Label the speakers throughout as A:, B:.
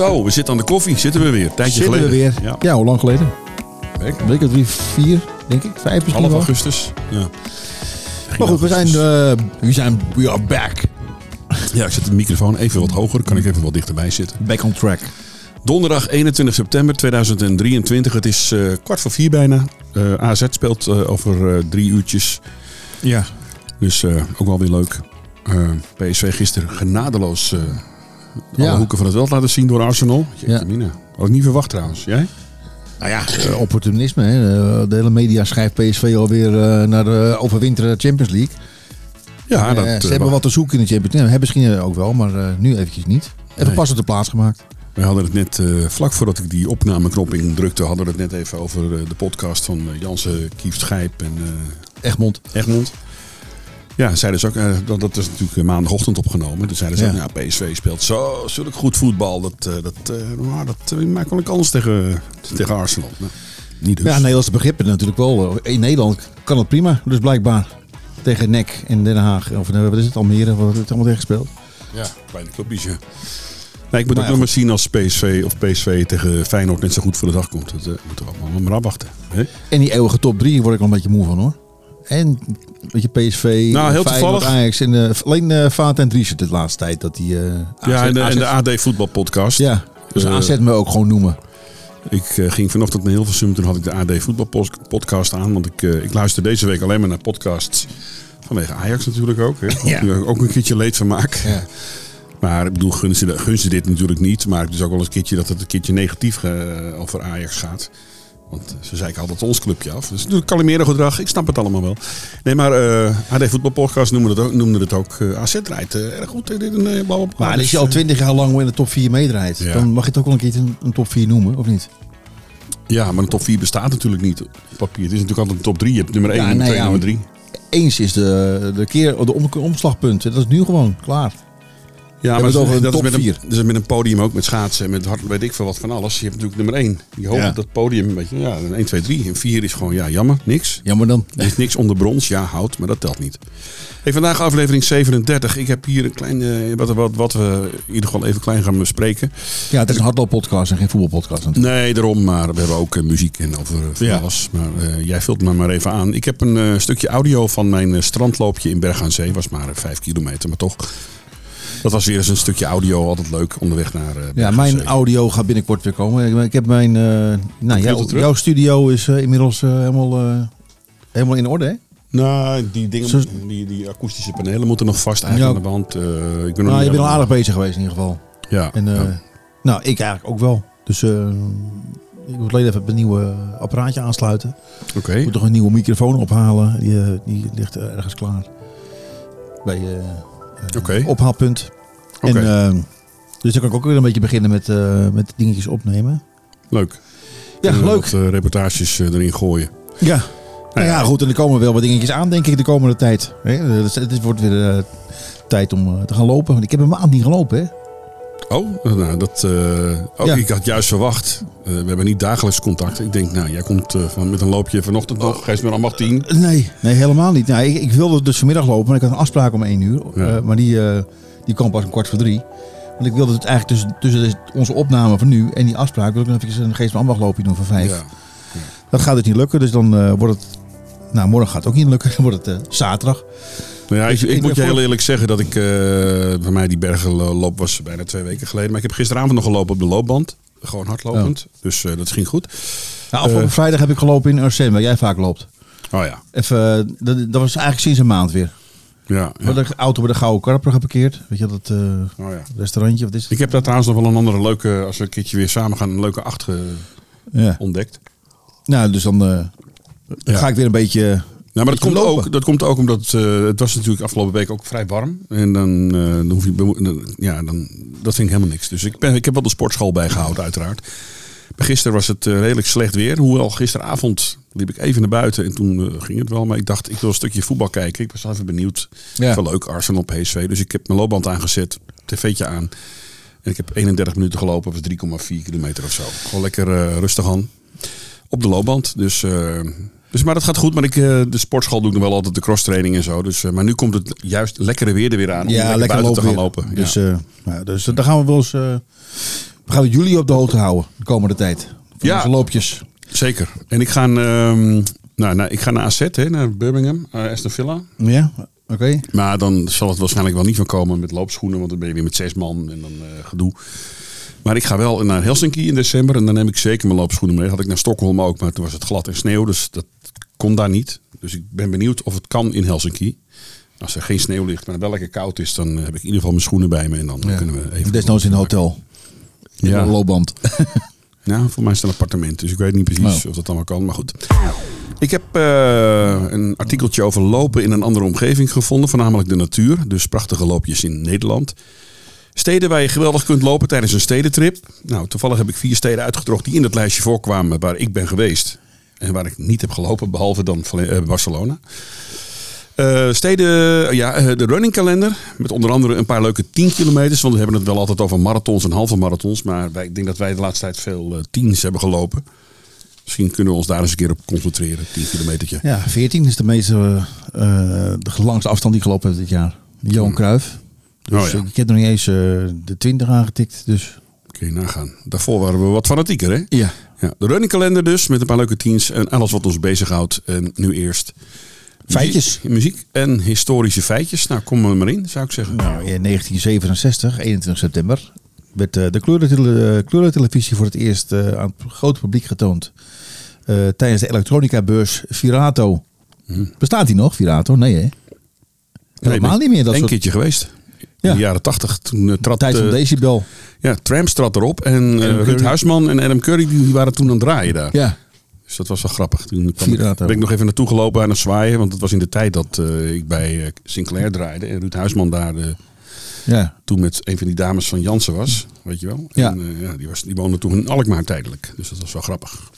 A: Zo, we zitten aan de koffie. Zitten we weer. Tijdje
B: Zitten we
A: geleden.
B: weer.
A: Ja.
B: Ja, hoe lang geleden?
A: Week.
B: Een week of drie, vier, denk ik. Vijf misschien
A: Half
B: wel.
A: augustus. Ja.
B: Maar goed, we zijn, eh, we zijn, we are back.
A: Ja, ik zet de microfoon even wat hoger. Kan ik even wat dichterbij zitten.
B: Back on track.
A: Donderdag 21 september 2023. Het is eh, kwart voor vier bijna. Eh, AZ speelt eh, over eh, drie uurtjes.
B: Ja.
A: Dus eh, ook wel weer leuk. Eh, PSV gisteren genadeloos eh alle
B: Ja.
A: hoeken van het veld laten zien door Arsenal. Jeetje
B: Ja.
A: Had ik niet verwacht trouwens. Jij?
B: Nou ja, eh, opportunisme. Hè. Eh, De hele media schrijft PSV alweer eh, naar de overwinteren Champions League.
A: Ja, dat,
B: ze hebben
A: wa-
B: wat te zoeken in de Champions League. Hebben misschien ook wel, maar nu eventjes niet. Even
A: Nee.
B: pas op de plaats gemaakt.
A: We hadden het net, vlak voordat ik die opnameknop indrukte, hadden we het net even over de podcast van Jansen, Kieft Schijp en eh,
B: Egmond.
A: Egmond. Ja, zeiden ze ook, eh, dat, dat is natuurlijk eh, maandagochtend opgenomen. Toen zeiden ze
B: Ja.
A: ook, nou, PSV speelt zo zulk goed voetbal. Dat, eh, dat, eh, nou, dat maakt wel een kans tegen, tegen Arsenal. Nou, niet dus.
B: Ja, Nederlandse begrippen natuurlijk wel. In Nederland kan het prima, dus blijkbaar. Tegen NEC in Den Haag. Of wat is het, Almere, wat het allemaal tegen gespeeld.
A: Ja, bij de clubjes, ja. Nee, ik moet
B: Maar
A: ook nog maar zien als PSV of PSV tegen Feyenoord net zo goed voor de dag komt. Dat moeten we allemaal maar afwachten. Hè?
B: En die eeuwige top 3 word ik wel een beetje moe van hoor. En weet je, PSV,
A: Nou, heel toevallig.
B: Ajax en eh, alleen eh Vaat en Dries de laatste tijd dat die. eh
A: Ja,
B: AZ
A: en de, en de
B: AZ
A: AD voetbalpodcast.
B: Ja, dus
A: Eh,
B: AZ me ook gewoon noemen.
A: Ik ging vanochtend naar Hilversum, toen had ik de AD voetbalpodcast aan. Want ik, ik luister deze week alleen maar naar podcasts vanwege Ajax natuurlijk ook. Hè.
B: Ja.
A: Ook, ook een keertje leedvermaak.
B: Ja.
A: Maar ik bedoel, gun ze, gun ze dit natuurlijk niet. Maar het is ook wel eens een keertje dat het een keertje negatief over Ajax gaat. Want ze zeiken altijd ons clubje af. Dus natuurlijk Calimero gedrag, ik snap het allemaal wel. Nee, maar eh AD Voetbalpodcast noemde het ook, noemde het ook eh, AZ rijdt eh, erg goed. in uh,
B: Maar als je al twintig jaar lang in de top 4 meedraait,
A: Ja.
B: dan mag je het ook wel een keer een, een top 4 noemen, of niet?
A: Ja, maar een top 4 bestaat natuurlijk niet op papier. Het is natuurlijk altijd een top 3. Je hebt nummer 1,
B: Ja,
A: nummer
B: nee,
A: 2,
B: ja,
A: nummer 3.
B: Eens is de, de, keer, de om, omslagpunt. Dat is nu gewoon klaar.
A: Ja, maar
B: over een
A: dat is met een,
B: vier.
A: dat is met een podium ook, met schaatsen en met hard, weet ik veel wat van alles. Je hebt natuurlijk nummer 1. Die hoopt
B: Ja.
A: dat podium, weet je, ja, een 1, 2, 3. En 4 is gewoon, ja, jammer, niks.
B: Ja, maar dan.
A: Er is niks onder brons, ja, hout, maar dat telt niet. Hey, vandaag aflevering 37. Ik heb hier een klein, eh, wat, wat, wat we in ieder geval even klein gaan bespreken.
B: Ja, het is een hardlooppodcast en geen voetbalpodcast natuurlijk.
A: Nee, daarom, maar we hebben ook eh, muziek en over van
B: Ja.
A: alles. Maar jij vult me maar even aan. Ik heb een stukje audio van mijn strandloopje in Berg aan Zee. Was maar eh, vijf kilometer, maar toch. Dat was weer eens een stukje audio, altijd leuk, onderweg naar eh
B: Ja, mijn audio gaat binnenkort weer komen. Ik- heb mijn. eh, nou, jouw, studio is eh, inmiddels helemaal, helemaal in orde, hè?
A: Nou, die dingen, die, die akoestische panelen moeten nog vast eigenlijk
B: Ja.
A: aan de band. Ik ben
B: Nou, je bent al aardig bezig geweest in ieder geval.
A: Ja,
B: En,
A: ja.
B: Nou, ik eigenlijk ook wel. Dus ik moet alleen even een nieuwe apparaatje aansluiten.
A: oké.
B: Ik moet nog een nieuwe microfoon ophalen. Die, die ligt ergens klaar. Bij
A: Oké.
B: ophaalpunt.
A: Oké.
B: En, eh, dus dan kan ik ook weer een beetje beginnen met, eh, met dingetjes opnemen.
A: Leuk.
B: Ja,
A: we
B: leuk.
A: Wat eh, reportages eh, erin gooien.
B: Ja. Nou ja, goed. En er komen wel wat dingetjes aan, denk ik, de komende tijd. Hè? Dus Het wordt weer tijd om te gaan lopen. Want ik heb een maand niet gelopen, hè?
A: Oh, nou, dat, eh,
B: Ja.
A: ik had juist verwacht. eh, we hebben niet dagelijks contact. Ik denk, nou, jij komt eh, van, met een loopje vanochtend nog. Geef me allemaal tien.
B: Nee, nee helemaal niet. Nou, ik, ik wilde dus vanmiddag lopen, maar ik had een afspraak om één uur.
A: Ja.
B: Maar die, die kwam pas om kwart voor drie. Want ik wilde het eigenlijk tussen, tussen onze opname van nu en die afspraak... wil ik nog even een geest van ambachtloopje doen van vijf.
A: Ja.
B: Dat gaat dus niet lukken, dus dan wordt het... Nou, morgen gaat het ook niet lukken. Dan wordt het zaterdag.
A: Nou ja, ik, ik
B: ik
A: moet je heel eerlijk zeggen dat ik... eh bij mij die bergenloop was bijna twee weken geleden. Maar ik heb gisteravond nog gelopen op de loopband. Gewoon hardlopend. Dus eh, dat ging goed.
B: Nou, afgelopen
A: Eh.
B: vrijdag heb ik gelopen in Ursem, waar jij vaak loopt.
A: Oh ja.
B: Even, dat, dat was eigenlijk sinds een maand weer.
A: Ja,
B: We hadden de auto bij de Gouden Karper geparkeerd. Weet je dat
A: Oh, ja.
B: restaurantje? Wat is het?
A: Ik heb daar trouwens nog wel een andere leuke... Als we een keertje weer samen gaan, een leuke acht
B: Ja.
A: ontdekt.
B: Nou, dus dan
A: Ja.
B: ga ik weer een beetje...
A: Nou, maar dat komt,
B: lopen.
A: ook, dat komt ook omdat eh, het was natuurlijk afgelopen week ook vrij warm. En dan, eh, dan hoef je, dan- ja, dan, dat vind ik helemaal niks. Dus ik, ben, ik heb wel de sportschool bijgehouden uiteraard. Maar gisteren was het eh, redelijk slecht weer. Hoewel gisteravond liep ik even naar buiten en toen ging het wel. Maar ik dacht, ik wil een stukje voetbal kijken. Ik was even benieuwd.
B: Ja.
A: Wel leuk, Arsenal PSV. Dus ik heb mijn loopband aangezet, tv'tje aan. En ik heb 31 minuten gelopen, was 3,4 kilometer of zo. Gewoon lekker rustig aan. Op de loopband. Dus, dus maar dat gaat goed. Maar ik, eh, de sportschool doe ik nog wel altijd de crosstraining en zo. Dus, eh, maar nu komt het juist lekkere weer er weer aan. Om
B: Ja, lekker
A: buiten
B: lopen
A: te gaan
B: weer.
A: lopen.
B: Dus,
A: ja.
B: eh, nou, dus dan gaan we wel eens... We gaan jullie op de hoogte houden de komende tijd. Van
A: Ja.
B: onze loopjes.
A: Zeker. En ik ga, ehm, nou, nou, ik ga naar AZ, hè, naar Birmingham, uh, Aston Villa.
B: Ja, oké.
A: Maar dan zal het waarschijnlijk wel niet van komen met loopschoenen, want dan ben je weer met zes man en dan gedoe. Maar ik ga wel naar Helsinki in december en dan neem ik zeker mijn loopschoenen mee. Had ik naar Stockholm ook, maar toen was het glad en sneeuw, dus dat kon daar niet. Dus ik ben benieuwd of het kan in Helsinki. Als er geen sneeuw ligt, maar wel lekker koud is, dan heb ik in ieder geval mijn schoenen bij me en dan
B: Ja.
A: kunnen we even.
B: Desnoods in een hotel. In
A: Ja.
B: een loopband.
A: Ja, voor mij is het een appartement, dus ik weet niet precies
B: Oh.
A: of dat allemaal kan, maar goed. Ik heb eh, een artikeltje over lopen in een andere omgeving gevonden, voornamelijk de natuur. Dus prachtige loopjes in Nederland. Steden waar je geweldig kunt lopen tijdens een stedentrip. Nou, toevallig heb ik vier steden uitgetrokken die in dat lijstje voorkwamen waar ik ben geweest. En waar ik niet heb gelopen, behalve dan eh, Barcelona. Eh, steden, ja, eh, de running kalender. Met onder andere een paar leuke 10 kilometers. Want we hebben het wel altijd over marathons en halve marathons. Maar wij, ik denk dat wij de laatste tijd veel eh, tiens hebben gelopen. Misschien kunnen we ons daar eens een keer op concentreren. 10 kilometertje.
B: Ja, 14 is de meeste, eh, de langste afstand die ik gelopen heb dit jaar. Johan Cruijff. Dus
A: Oh ja.
B: eh, ik heb nog niet eens eh, de 20 aangetikt. Dus
A: Kun je nagaan. Daarvoor waren we wat fanatieker, hè?
B: ja.
A: Ja, de running kalender dus. Met een paar leuke tiens. En alles wat ons bezighoudt. En nu eerst...
B: Feitjes.
A: Muziek, en historische feitjes. Nou, kom er maar in, zou ik zeggen.
B: Nou, in 1967, 21 september, werd eh, de kleurentele- eh, kleurentelevisie voor het eerst aan het grote publiek getoond. Tijdens de elektronica-beurs Virato.
A: Hm.
B: Bestaat die nog, Virato? Nee, hè? Helemaal niet meer. Dat
A: een
B: soort
A: keertje geweest.
B: Ja.
A: In de jaren tachtig. Toen eh, trad...
B: tijd van
A: eh,
B: Decibel.
A: ja, Tramps trad erop. En eh, Ruud. Huisman en Adam Curry die waren toen aan het draaien daar.
B: Ja.
A: Dus dat was wel grappig. Toen kwam ik,
B: Virato.
A: ben ik nog even naartoe gelopen aan het zwaaien. Want het was in de tijd dat ik bij Sinclair draaide. En Ruud Huisman daar
B: ja.
A: toen met een van die dames van Jansen was. Weet je wel.
B: Ja.
A: En, ja, die, was, die woonde toen in Alkmaar tijdelijk. Dus dat was wel grappig.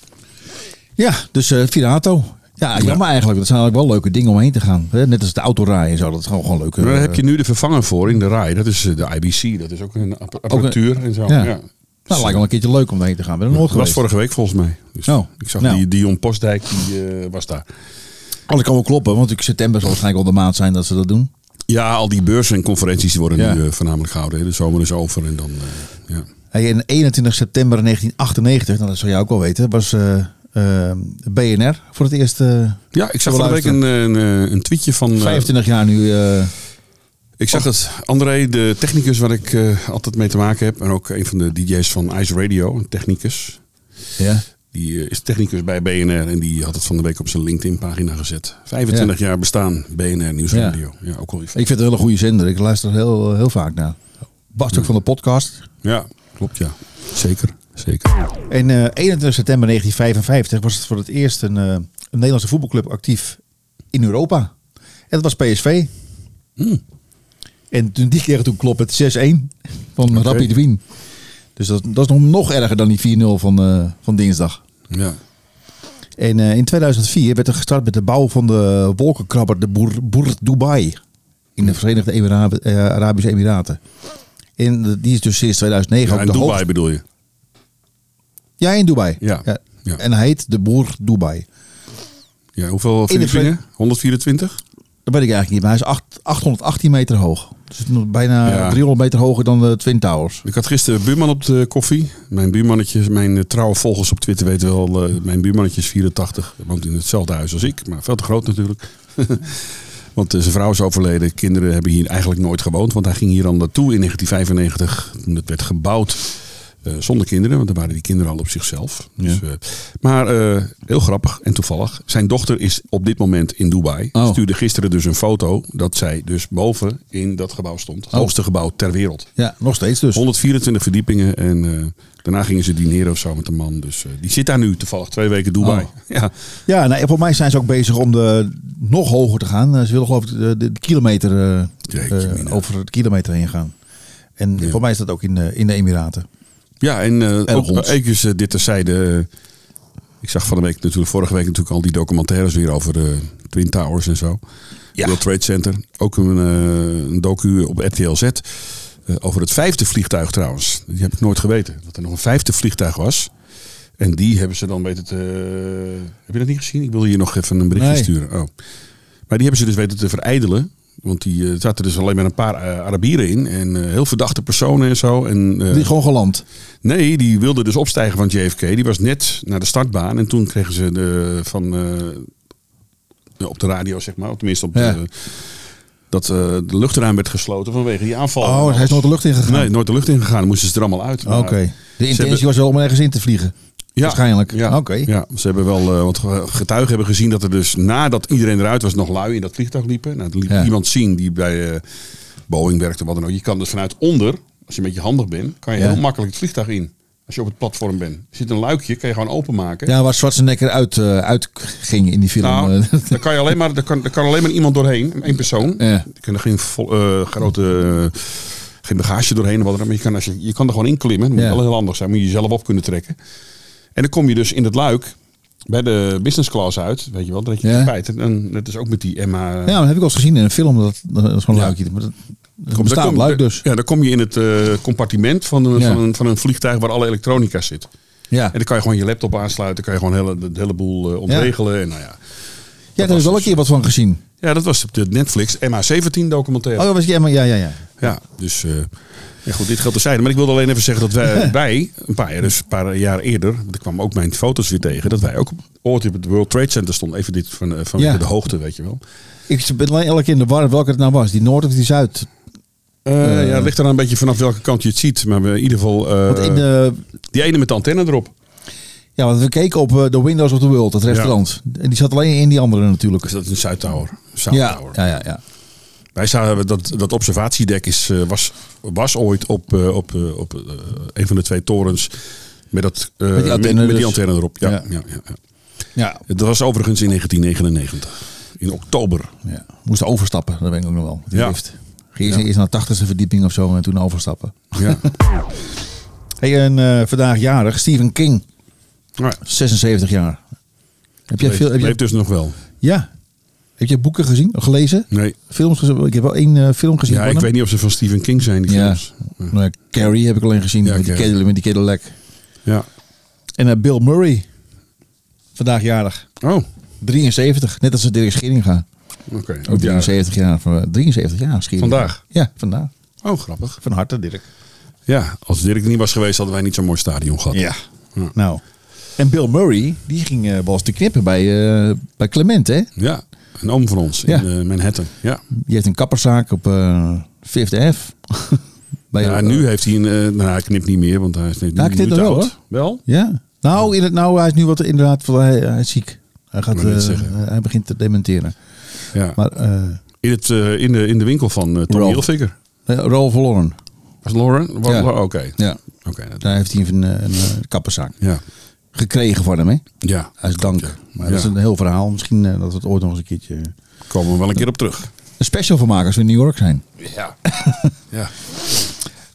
B: Ja, dus Virato. Ja, jammer eigenlijk. Dat zijn eigenlijk wel leuke dingen om heen te gaan. Net als de autorijden en zo. Dat is gewoon, gewoon leuk.
A: Maar daar
B: eh,
A: heb je nu de vervanger voor in de RAI. Dat is eh, de IBC. Dat is ook een app- apparatuur en zo.
B: ja.
A: Ja.
B: Nou, lijkt wel een keertje leuk om daarheen te gaan. Ben er nooit
A: Dat was vorige week volgens mij. Dus
B: Oh.
A: Ik zag
B: Nou.
A: die Dion Postdijk, die eh, was daar.
B: Oh, dat kan wel kloppen, want ik september zal waarschijnlijk wel de maand zijn dat ze dat doen.
A: Ja, al die beurzen en conferenties worden
B: Ja.
A: nu eh, voornamelijk gehouden. De zomer is over en dan... eh, ja.
B: Hey, in 21 september 1998, nou, dat zou jij ook wel weten, was eh, BNR voor het eerst eh,
A: ja, ik zag van de week een, een, eh, een tweetje van... eh,
B: 25 jaar nu.
A: ik zag het. André, de technicus waar ik altijd mee te maken heb. En ook een van de DJ's van Ice Radio, een technicus.
B: ja.
A: Die is technicus bij BNR en die had het van de week op zijn LinkedIn-pagina gezet. 25 jaar bestaan BNR Nieuwsradio. Ja, ook weer
B: Ik vind het een hele goede zender. Ik luister er heel, heel vaak naar. Bast ook van de podcast.
A: Ja, klopt ja. Zeker, zeker.
B: Eh 21 september 1955 was het voor het eerst een, eh, een Nederlandse voetbalclub actief in Europa. En dat was PSV.
A: Hm.
B: En toen die kregen toen klopt het 6-1 van Rapid Wien. Dus dat, dat is nog, nog erger dan die 4-0 van, eh, van dinsdag.
A: Ja.
B: En eh, in 2004 werd er gestart met de bouw van de wolkenkrabber, de Boer, Dubai. In de Verenigde eh, Arabische Emiraten. En die is dus sinds 2009
A: ja en
B: de
A: Dubai bedoel je?
B: Ja, in Dubai.
A: Ja. Ja.
B: En hij heet de Boer Dubai.
A: Ja, hoeveel verdiepingen? 124?
B: Dat weet ik eigenlijk niet, maar hij is acht- 818 meter hoog. Dus bijna
A: Ja.
B: 300 meter hoger dan de Twin Towers.
A: Ik had gisteren buurman op de koffie. Mijn buurmannetje, mijn eh, trouwe volgers op Twitter weten wel, eh, mijn buurmannetje is 84. Hij woont in hetzelfde huis als ik, maar veel te groot natuurlijk. want eh, zijn vrouw is overleden. Kinderen hebben hier eigenlijk nooit gewoond. Want hij ging hier dan naartoe in 1995 toen het werd gebouwd. Eh, zonder kinderen, want dan waren die kinderen al op zichzelf. Dus, eh, maar eh, heel grappig en toevallig. Zijn dochter is op dit moment in Dubai.
B: Oh.
A: Stuurde gisteren dus een foto dat zij dus boven in dat gebouw stond. Het
B: Oh.
A: hoogste gebouw ter wereld.
B: Ja, nog steeds dus.
A: 124 verdiepingen en daarna gingen ze dineren of zo met de man. Dus die zit daar nu toevallig twee weken Dubai.
B: Oh.
A: Ja,
B: Ja, nou, voor mij zijn ze ook bezig om de, nog hoger te gaan. Ze willen geloof ik de, de, de kilometer over het kilometer heen gaan. En
A: Ja.
B: voor mij is dat ook in, de- in de Emiraten.
A: Ja en eh ook
B: ons.
A: eventjes eh, dit terzijde. eh, ik zag van de week natuurlijk vorige week natuurlijk al die documentaires weer over de Twin Towers en zo.
B: Ja.
A: World Trade Center. Ook een, eh, een docu op RTL Z. eh, over het vijfde vliegtuig trouwens. Die heb ik nooit geweten. Dat er nog een vijfde vliegtuig was. En die hebben ze dan weten te... Heb je dat niet gezien? Ik wil hier nog even een berichtje
B: Nee.
A: sturen. Oh. Maar die hebben ze dus weten te verijdelen. Want die eh, zaten dus alleen maar een paar eh, Arabieren in. En eh, heel verdachte personen en zo. En,
B: Die gewoon geland.
A: Nee, die wilde dus opstijgen van JFK. Die was net naar de startbaan. En toen kregen ze de, van, op de radio, zeg maar. Of tenminste, op
B: Ja.
A: de, dat de luchtruim werd gesloten vanwege die aanval.
B: Oh, hij is nooit de lucht ingegaan.
A: Nee, nooit de lucht ingegaan. Dan moesten ze er allemaal uit.
B: Oké. De intentie
A: hebben-
B: was wel om ergens in te vliegen.
A: Ja,
B: Waarschijnlijk.
A: Ja,
B: Oké.
A: ja, ze hebben wel, eh, want getuigen hebben gezien dat er dus nadat iedereen eruit was nog lui in dat vliegtuig liepen. Nou, er liep
B: Ja.
A: iemand zien die bij eh, Boeing werkte, wat dan ook. Je kan dus vanuit onder, als je een beetje handig bent, kan je
B: Ja.
A: heel makkelijk het vliegtuig in. Als je op het platform bent. Er zit een luikje, kan je gewoon openmaken.
B: Ja, waar Schwarzenegger uit, eh, uit ging in die film.
A: Nou, daar kan je alleen maar, daar kan, daar kan alleen maar iemand doorheen, één persoon.
B: Ja.
A: Er geen vol- grote, geen bagage doorheen wat dan ook. Maar je kan, als je, je kan er gewoon in klimmen. Dat moet
B: Ja.
A: wel heel handig zijn. Moet je jezelf op kunnen trekken. En dan kom je dus in het luik bij de business class uit. Weet je wel, dat je
B: Ja.
A: het spijt. En dat is ook met die Emma.
B: ja, dat heb ik wel eens gezien in een film. Dat, dat is gewoon
A: Ja.
B: luikje. Maar dat, dat
A: Kom-
B: bestaat
A: dan kom-
B: luik dus.
A: Ja, dan kom je in het eh, compartiment van een,
B: Ja.
A: van, een, van een vliegtuig waar alle elektronica zit.
B: Ja,
A: En dan kan je gewoon je laptop aansluiten. kan je gewoon hele, de hele boel eh, ontregelen. En nou ja.
B: ja daar
A: was
B: wel een keer wat van gezien.
A: ja, dat was op de Netflix MH17 documentaire.
B: Oh, dat was ja, maar ja, ja, ja.
A: Ja, dus eh, ja, goed, dit geldt terzijde. Maar ik wilde alleen even zeggen dat wij, wij een paar jaar, dus een paar jaar eerder, want ik kwam ook mijn foto's weer tegen, dat wij ook ooit op het World Trade Center stonden. Even dit van, eh, van
B: Ja.
A: de hoogte, weet je wel.
B: Ik ben alleen elke keer in de war welke het nou was. Die Noord of die Zuid.
A: Eh,
B: Eh.
A: ja, het ligt er een beetje vanaf welke kant je het ziet. Maar we, in ieder geval, eh,
B: in de,
A: die ene met de antenne erop.
B: ja, want we keken op eh, The Windows of the World, het restaurant. En die zat alleen in die andere natuurlijk.
A: Dus dat is een Zuidtower. South
B: Ja,
A: Tower.
B: ja, ja, ja.
A: Wij zagen dat, dat observatiedek is, eh, was, was ooit op, eh, op, eh, op een van de twee torens met, dat,
B: Met die antenne
A: met, die
B: dus.
A: antenne erop. Ja,
B: Ja.
A: ja. Ja, Dat was overigens in 1999. In oktober.
B: ja. Moest overstappen, dat weet ik ook nog wel.
A: Ja.
B: lift. Ging eerst- naar de tachtigste verdieping of zo en toen overstappen.
A: Ja.
B: Hey, en vandaag jarig, Stephen King,
A: Maar
B: 76 jaar. Heb jij veel? Heb
A: leeft
B: je,
A: dus nog wel.
B: ja. Heb je boeken gezien, gelezen?
A: Nee.
B: Films gezien? Ik heb wel één eh, film gezien.
A: Ja, ik
B: hem.
A: weet niet of ze van Stephen King zijn, die
B: Ja.
A: films.
B: Nee, Carrie heb ik alleen gezien
A: Ja,
B: met, die. Cadillac, met die Cadillac.
A: Ja.
B: En eh, Bill Murray, vandaag jarig.
A: Oh,
B: 73, net als Dirk Scheringa.
A: oké.
B: Ook
A: Ja.
B: 73 jaar. van- 73 jaar Scheringa.
A: Vandaag?
B: Ja, vandaag.
A: Oh, grappig.
B: Van harte Dirk.
A: Ja, als Dirk er niet was geweest, hadden wij niet zo'n mooi stadion gehad.
B: Ja.
A: Ja.
B: Nou. En Bill Murray, die ging eh, wel eens te knippen bij, eh, bij Clement, hè?
A: Ja, een oom van ons
B: Ja.
A: in eh, Manhattan. Ja.
B: Die heeft een kapperszaak op eh Fifth F. bij,
A: ja, nu heeft hij een... nou, hij knipt niet meer, want hij is nu,
B: hij knipt
A: nu
B: nog
A: te
B: wel,
A: oud. Wel?
B: Ja. Nou, in het, nou, hij is nu wat inderdaad, hij, hij is ziek. Hij, gaat,
A: Ik wou net
B: eh,
A: zeggen.
B: hij begint te dementeren.
A: Ja.
B: Maar eh
A: In, het, eh, in, de, in de winkel van uh, Tom
B: Ralph.
A: Hilfiger.
B: eh, Ralph Lauren,
A: Was Lauren?
B: Ja.
A: Oké.
B: ja,
A: Oké, dat-
B: daar heeft hij een, een, een kapperszaak
A: Ja.
B: Gekregen van hem, hè?
A: Ja.
B: Als dank.
A: Ja.
B: Maar dat is een heel verhaal. Misschien eh, dat we het ooit nog eens een keertje
A: Komen we wel een keer op terug.
B: een special van maken als we in New York zijn.
A: Ja. ja.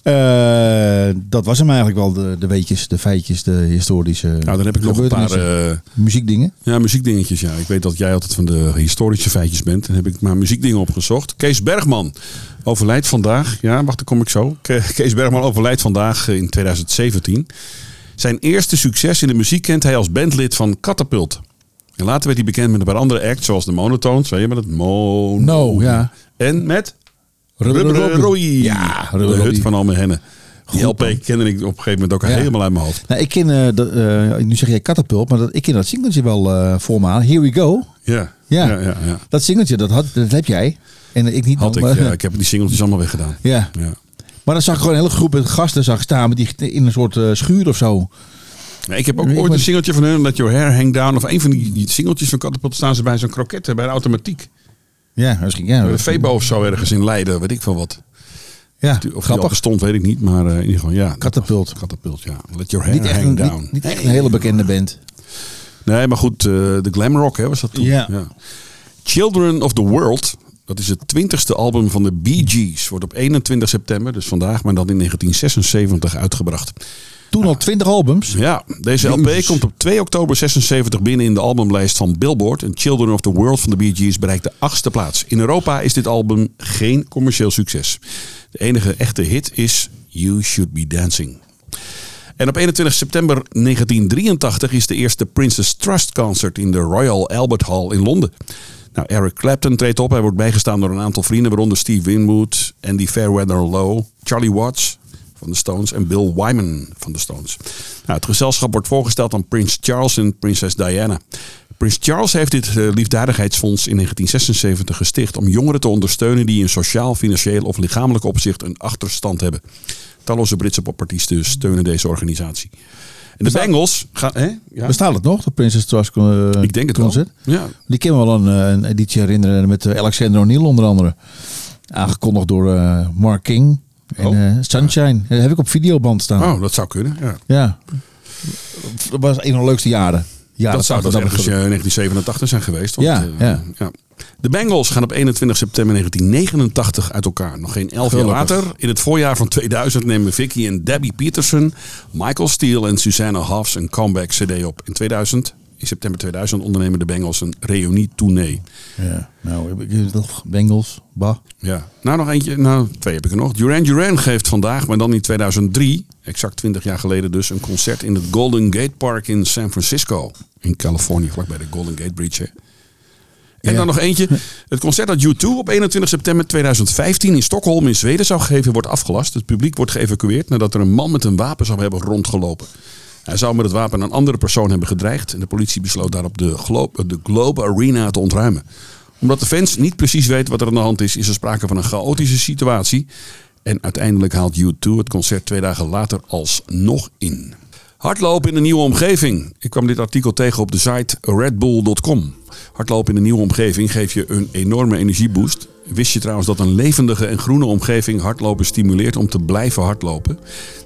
B: Eh, dat was hem eigenlijk wel, de, de weetjes, de feitjes, de historische
A: Nou, dan heb ik nog een paar eh,
B: muziekdingen.
A: ja, muziekdingetjes. Ja. Ik weet dat jij altijd van de historische feitjes bent. Dan heb ik maar muziekdingen opgezocht. Kees Bergman overlijdt vandaag. Ja, wacht, daar kom ik zo. Ke- Kees Bergman overlijdt vandaag eh, in 2017. Zijn eerste succes in de muziek kent hij als bandlid van Catapult. En later werd hij bekend met een paar andere acts, zoals de Monotones. Weet je met het Mono.
B: No, ja.
A: En met
B: Rubber.
A: Roy.
B: Ja,
A: de hut van Alme Henne. Die LP kende ik op een gegeven moment ook
B: Ja.
A: helemaal uit mijn hoofd.
B: Nou, ik ken, eh, eh, nu zeg jij Catapult, maar dat, ik ken dat singeltje wel voor me aan. Here we go.
A: Ja,
B: Ja.
A: ja, ja. ja.
B: Dat singeltje, dat, had, dat heb jij. En ik niet
A: Had
B: nog,
A: ik,
B: maar-
A: ja, ik heb die singeltjes allemaal weggedaan.
B: ja.
A: Ja.
B: Maar dan zag ik gewoon een hele groep met gasten zag staan met die in een soort eh, schuur of zo.
A: Ja, ik heb ook ooit een singeltje van hun, Let Your Hair Hang Down. Of een van die, singeltjes van Catapult staan ze bij zo'n kroket, bij de automatiek.
B: Ja, misschien. Ja,
A: de Febo of zo ergens in Leiden, weet ik veel wat.
B: ja
A: Of
B: grappig.
A: bestond, weet ik niet. Maar eh, in ieder geval, ja.
B: Catapult.
A: Catapult, ja. Let Your Hair
B: Niet
A: Hang
B: een,
A: Down.
B: niet, niet echt een hele bekende band.
A: Nee, maar goed, eh, de glam rock hè, was dat toen.
B: Ja.
A: Children of the World, dat is het twintigste album van de Bee Gees. Wordt op 21 september, dus vandaag, maar dan in 1976 uitgebracht.
B: Toen al 20 albums.
A: Ja, deze LP
B: Jezus.
A: komt op 2 oktober 76 binnen in de albumlijst van Billboard. En Children of the World van de Bee Gees bereikt de achtste plaats. In Europa is dit album geen commercieel succes. De enige echte hit is You Should Be Dancing. En op 21 september 1983 is de eerste Princess Trust Concert in de Royal Albert Hall in Londen. Nou, Eric Clapton treedt op. Hij wordt bijgestaan door een aantal vrienden, waaronder Steve Winwood, Andy Fairweather Low, Charlie Watts van de Stones en Bill Wyman van de Stones. Nou, het gezelschap wordt voorgesteld aan Prins Charles en prinses Diana. Prins Charles heeft dit eh, liefdadigheidsfonds in 1976 gesticht om jongeren te ondersteunen die in sociaal, financieel of lichamelijk opzicht een achterstand hebben. Talloze Britse popartiesten steunen deze organisatie. En de Bengals gaan. Hè? Ja,
B: Bestaat het nog, de Princess Trust eh,
A: ik denk het wel.
B: concert?
A: Ja,
B: Die me wel een, eh, een editie herinneren met eh, Alexander O'Neill onder andere. Aangekondigd door Mark King. En
A: Oh.
B: Sunshine. Dat heb ik op videoband staan.
A: oh, dat zou kunnen. Ja.
B: Ja. Dat was een van de leukste jaren. Ja,
A: dat zou dat ergens eh, 1987 zijn geweest. Want,
B: Ja, ja.
A: ja. De Bengals gaan op 21 september 1989 uit elkaar. Nog geen elf jaar
B: Gelukkig.
A: later, in het voorjaar van 2000, nemen Vicky en Debbie Peterson, Michael Steele en Susanna Hoffs een comeback CD op. In 2000, in september 2000, ondernemen de Bengals een reunie-tournee.
B: Ja. Nou, heb ik nog Bengals, bah.
A: Ja. Nou, nog eentje. Nou, twee heb ik er nog. Duran Duran geeft vandaag, maar dan in 2003, exact 20 jaar geleden dus, een concert in het Golden Gate Park in San Francisco. In Californië, vlakbij de Golden Gate Bridge. hè. En dan nog eentje. Het concert dat U2 op 21 september 2015 in Stockholm in Zweden zou geven, wordt afgelast. Het publiek wordt geëvacueerd nadat er een man met een wapen zou hebben rondgelopen. Hij zou met het wapen een andere persoon hebben gedreigd. En de politie besloot daarop de Globe, de Globe Arena te ontruimen. Omdat de fans niet precies weten wat er aan de hand is, is er sprake van een chaotische situatie. En uiteindelijk haalt U2 het concert twee dagen later alsnog in. Hardlopen in een nieuwe omgeving. Ik kwam dit artikel tegen op de site redbull.com. Hardlopen in een nieuwe omgeving geeft je een enorme energieboost. Wist je trouwens dat een levendige en groene omgeving hardlopen stimuleert om te blijven hardlopen?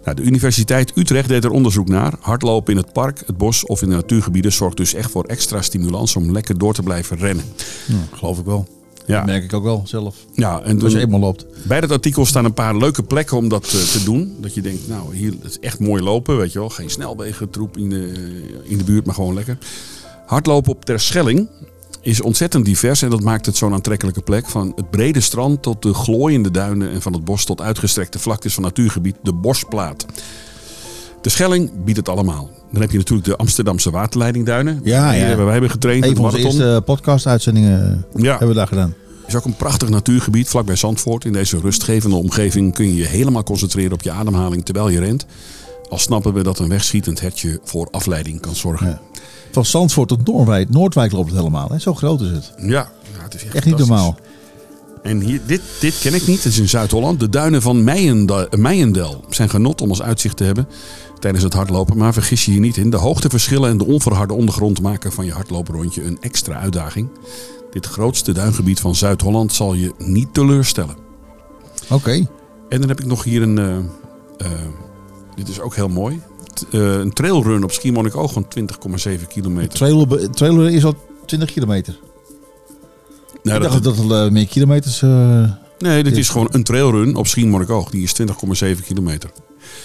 A: Nou, de Universiteit Utrecht deed er onderzoek naar. Hardlopen in het park, het bos of in de natuurgebieden zorgt dus echt voor extra stimulans om lekker door te blijven rennen.
B: geloof ik wel.
A: Ja,
B: Dat merk ik ook wel zelf.
A: ja en
B: Als je eenmaal loopt.
A: bij dat artikel staan een paar leuke plekken om dat eh, te doen. Dat je denkt, nou, hier is echt mooi lopen, weet je wel. Geen snelwegen, troep in de, in de buurt, maar gewoon lekker. Hardlopen op Terschelling is ontzettend divers en dat maakt het zo'n aantrekkelijke plek. Van het brede strand tot de glooiende duinen en van het bos tot uitgestrekte vlaktes van natuurgebied, de Bosplaat. De Schelling biedt het allemaal. Dan heb je natuurlijk de Amsterdamse waterleidingduinen.
B: Ja, ja.
A: hebben wij hebben getraind.
B: Een van onze
A: marathon.
B: eerste podcast-uitzendingen
A: Ja.
B: hebben we daar gedaan.
A: Is ook een prachtig natuurgebied vlakbij Zandvoort. In deze rustgevende omgeving kun je je helemaal concentreren op je ademhaling terwijl je rent. Al snappen we dat een wegschietend hertje voor afleiding kan zorgen.
B: Ja. Van Zandvoort tot Noordwijk, Noordwijk loopt het helemaal. Hè? Zo groot is het.
A: Ja, ja, het is echt,
B: Echt niet normaal.
A: En hier, dit, dit ken ik niet. Het is in Zuid-Holland. De duinen van Meijendel, Meijendel zijn genot om als uitzicht te hebben tijdens het hardlopen. Maar vergis je hier niet in. De hoogteverschillen en de onverharde ondergrond maken van je hardlooprondje een extra uitdaging. Dit grootste duingebied van Zuid-Holland zal je niet teleurstellen.
B: Oké.
A: En dan heb ik nog hier een. eh, eh, dit is ook heel mooi. T- eh, een trailrun op Schiermonnikoog van 20,7 kilometer.
B: Trailer is al 20 kilometer.
A: Nou,
B: ik
A: dat-
B: dacht dat het eh, meer kilometers...
A: nee, dit is gewoon een trailrun op Schiermonnikoog. Die is 20,7 kilometer.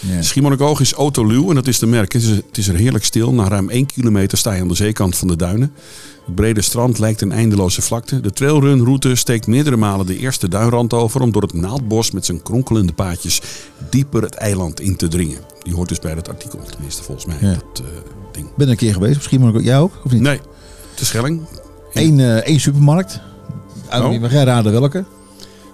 B: ja.
A: Schiermonnikoog is autoluw en dat is te merken. Het is, het is er heerlijk stil. Na ruim 1 kilometer sta je aan de zeekant van de duinen. Het brede strand lijkt een eindeloze vlakte. De trailrunroute steekt meerdere malen de eerste duinrand over... om door het naaldbos met zijn kronkelende paadjes dieper het eiland in te dringen. Die hoort dus bij dat artikel, tenminste volgens mij.
B: Ja.
A: Dat eh, ding.
B: ben er een keer geweest. Misschien moet ik ook... Jij ook? Of niet?
A: Nee, de Schelling,
B: Eén, eh, één supermarkt.
A: Oh.
B: Oh. Ga raden welke?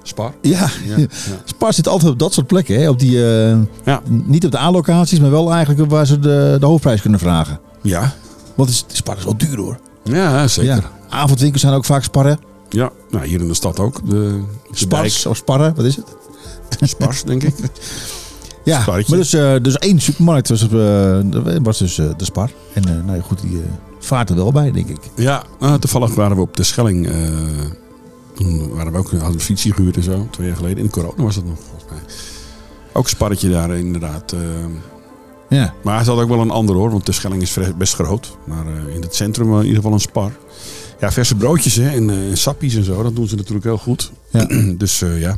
A: Spar.
B: Ja.
A: Ja, ja.
B: Spar zit altijd op dat soort plekken. Hè? Op die, eh,
A: Ja.
B: Niet op de A-locaties, maar wel eigenlijk waar ze de, de hoofdprijs kunnen vragen.
A: Ja,
B: Want het is, Spar is wel duur hoor.
A: Ja zeker.
B: Ja. Avondwinkels zijn ook vaak sparren.
A: Ja, nou, hier in de stad ook. De, de
B: Spars of sparren, wat is het?
A: Spars, denk ik.
B: Ja, maar dus, eh, dus één supermarkt was, eh, was dus eh, de Spar. En nou ja, goed, die vaart er wel bij, denk ik.
A: Ja, nou, toevallig waren we op de Schelling. toen waren we ook, hadden we een fietsje gehuurd en zo. Twee jaar geleden. In de corona was dat nog, volgens mij. Ook een sparretje daar inderdaad. Eh.
B: Ja,
A: maar hij had ook wel een ander hoor. Want de Schelling is best groot. Maar eh, in het centrum wel in ieder geval een spar. Ja, verse broodjes hè, en, eh, en sappies en zo. Dat doen ze natuurlijk heel goed.
B: Ja.
A: dus eh, ja.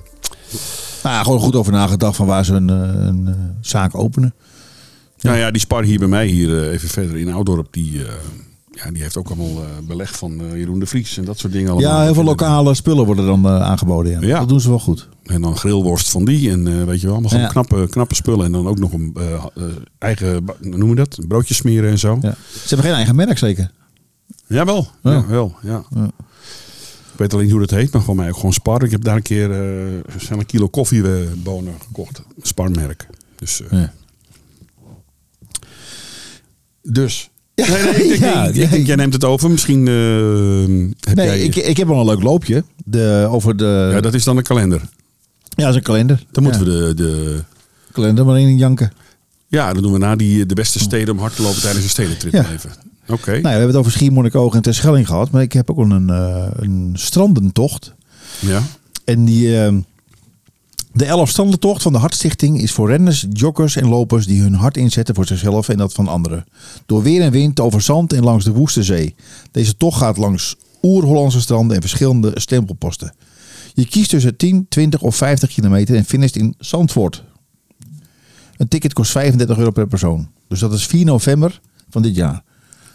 B: nou, gewoon goed over nagedacht van waar ze een, eh, een eh, zaak openen.
A: Nou ja, die spar hier bij mij, hier eh, even verder in Oudorp, die, eh, ja, die heeft ook allemaal eh, beleg van eh, Jeroen de Vries en dat soort dingen allemaal.
B: Ja, heel veel lokale spullen worden dan eh, aangeboden. Ja.
A: Ja.
B: Dat doen ze wel goed.
A: En dan grillworst van die en eh, weet je wel, allemaal gewoon
B: Ja.
A: knappe, knappe spullen. En dan ook nog een eh, eh, eigen, ba- hoe noem je dat, een broodje smeren en zo.
B: Ja. Ze hebben geen eigen merk zeker.
A: Jawel,
B: Ja.
A: ja. wel, ja.
B: Ja.
A: Ik weet alleen niet hoe dat heet, maar voor mij ook gewoon Spar. Ik heb daar een keer zo'n een kilo koffiebonen gekocht. Sparmerk. Dus, eh,
B: Ja.
A: dus. Nee, nee, ik, denk,
B: Ja,
A: ik, ik denk, jij neemt het over. Misschien eh, heb
B: Nee,
A: jij...
B: ik, ik heb wel een leuk loopje. De, over de...
A: ja, dat is dan de kalender.
B: Ja, dat is een kalender.
A: Dan moeten we de, de...
B: Kalender maar in janken.
A: Ja, dan doen we na die de beste steden om hard te lopen tijdens een stedentrip
B: Ja.
A: even. Oké.
B: Nou, we hebben het over Schiermonnikoog en Terschelling gehad. Maar ik heb ook wel een, eh, een strandentocht.
A: Ja.
B: En die, eh, de 11 strandentocht van de Hartstichting is voor renners, joggers en lopers die hun hart inzetten voor zichzelf en dat van anderen. Door weer en wind, over zand en langs de woeste zee. Deze tocht gaat langs oer-Hollandse stranden en verschillende stempelposten. Je kiest tussen 10, 20 of 50 kilometer en finisht in Zandvoort. Een ticket kost 35 euro per persoon. Dus dat is 4 november van dit jaar.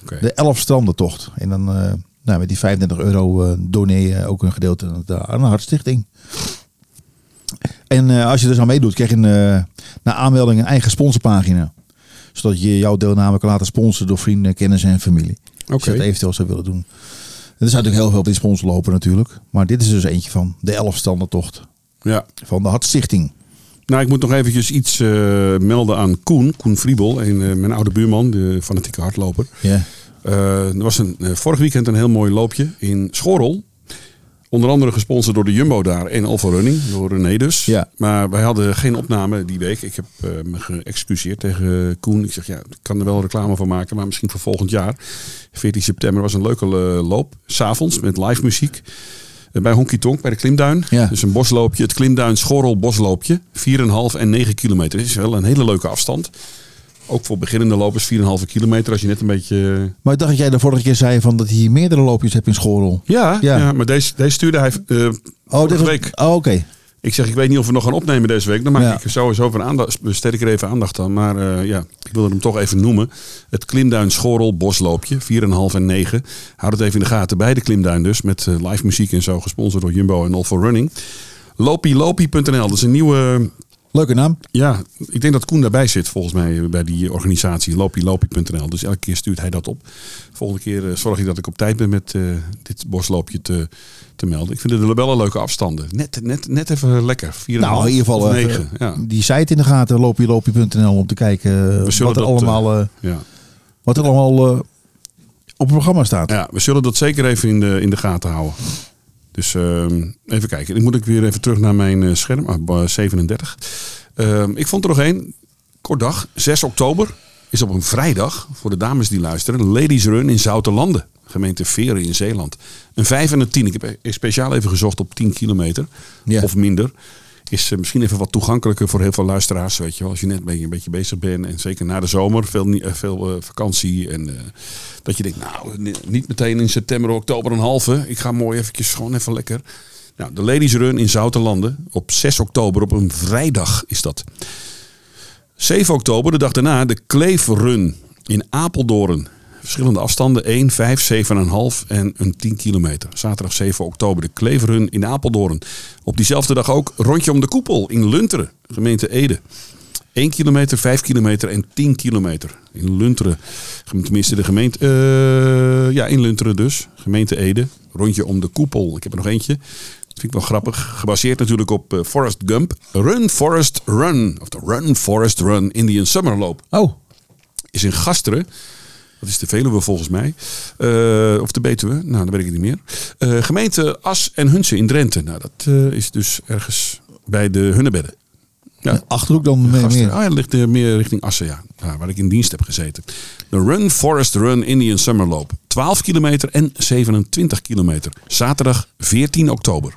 A: Oké.
B: De 11 strandentocht. En dan eh, nou, met die 35 euro eh doneer je ook een gedeelte aan de- aan de Hartstichting. En eh, als je er dus aan meedoet, krijg je een, na aanmelding een eigen sponsorpagina. Zodat je jouw deelname kan laten sponsoren door vrienden, kennissen en familie. Als
A: Oké.
B: je dat eventueel zou willen doen. Er zijn natuurlijk heel veel die sponsor lopen natuurlijk. Maar dit is dus eentje van de 11 standentocht
A: Ja.
B: van de Hartstichting.
A: Nou, ik moet nog eventjes iets eh, melden aan Koen. Koen Friebel, een, eh, mijn oude buurman, de fanatieke hardloper.
B: Ja.
A: Eh, er was een, vorig weekend een heel mooi loopje in Schorrel. Onder andere gesponsord door de Jumbo daar en Alfa Running, door René dus.
B: Ja.
A: Maar wij hadden geen opname die week. Ik heb eh, me geëxcuseerd tegen Koen. Ik zeg, ja, ik kan er wel reclame van maken, maar misschien voor volgend jaar. 14 september was een leuke eh, loop. S'avonds met live muziek. Eh, Bij Honky Tonk, bij de Klimduin.
B: Ja.
A: Dus een bosloopje. Het Klimduin Schorrel bosloopje. 4,5 en 9 kilometer. Dat is wel een hele leuke afstand. Ook voor beginnende lopers 4,5 kilometer. Als je net een beetje...
B: Maar ik dacht dat jij de vorige keer zei van dat hij hier meerdere loopjes hebt in Schorel.
A: Ja,
B: Ja.
A: ja. maar deze, deze stuurde hij eh
B: Oh, was-
A: week.
B: Oh, oké.
A: Ik zeg, ik weet niet of we nog gaan opnemen deze week. Dan maak
B: Ja.
A: ik er sowieso van aandacht, besteed ik er even aandacht aan. Maar eh, ja, ik wilde hem toch even noemen. Het Klimduin Schorel bosloopje, 4,5 en 9. Houd het even in de gaten bij de Klimduin dus. Met eh, live muziek en zo, gesponsord door Jumbo en All for Running. Lopilopi.nl, dat is een nieuwe...
B: Leuke naam.
A: Ja, ik denk dat Koen daarbij zit volgens mij bij die organisatie. Lopilopi.nl. Dus elke keer stuurt hij dat op. Volgende keer eh, zorg ik dat ik op tijd ben met eh, dit bosloopje te, te melden. Ik vind het wel een leuke afstanden. Net, net, net even lekker. 4,5
B: Nou, in ieder geval
A: 9. Ja.
B: die site in de gaten, loopieloopie.nl, om te kijken wat er
A: dat,
B: allemaal,
A: Ja.
B: wat er allemaal op het programma staat.
A: ja, we zullen dat zeker even in de, in de gaten houden. Dus ehm, even kijken. Ik moet ik weer even terug naar mijn eh, scherm. Ah, ba- 37. Ehm, ik vond er nog één. Kort dag. 6 oktober is op een vrijdag. Voor de dames die luisteren. Ladies Run in Zoutelanden. Gemeente Veren in Zeeland. Een 5 en een 10. Ik heb e- speciaal even gezocht op 10 kilometer.
B: Ja.
A: Of minder. Is eh, misschien even wat toegankelijker voor heel veel luisteraars. Weet je wel. Als je net een beetje, bezig bent. En zeker na de zomer. Veel, eh, veel eh, vakantie. En dat je denkt, nou, ni- niet meteen in september, oktober een halve. Ik ga mooi eventjes gewoon even lekker. Nou, de Ladies Run in Zoutelanden. Op 6 oktober, op een vrijdag is dat. 7 oktober, de dag daarna, de Kleef Run in Apeldoorn. Verschillende afstanden, 1, 5, 7,5 en een 10 kilometer. Zaterdag 7 oktober, de Kleef Run in Apeldoorn. Op diezelfde dag ook Rondje om de Koepel in Lunteren, gemeente Ede. 1 kilometer, 5 kilometer en 10 kilometer. In Lunteren, tenminste de gemeente, eh, ja in Lunteren dus, gemeente Ede. Rondje om de Koepel. Ik heb er nog eentje. Dat vind ik wel grappig. Gebaseerd natuurlijk op eh, Forrest Gump. Run Forrest Run. Of de Run Forrest Run Indian Summerloop.
B: Oh,
A: Is in Gasteren. Dat is de Veluwe volgens mij. Eh, of de Betuwe. Nou, dat weet ik niet meer. Eh, gemeente As en Hunsen in Drenthe. Nou, dat eh, is dus ergens bij de Hunnebedden. Ja,
B: Achterhoek dan meer. Meer.
A: Ah, ja, dat ligt meer richting Assen, ja. Waar ik in dienst heb gezeten. De Run Forest Run Indian Summerloop. 12 kilometer en 27 kilometer. Zaterdag 14 oktober.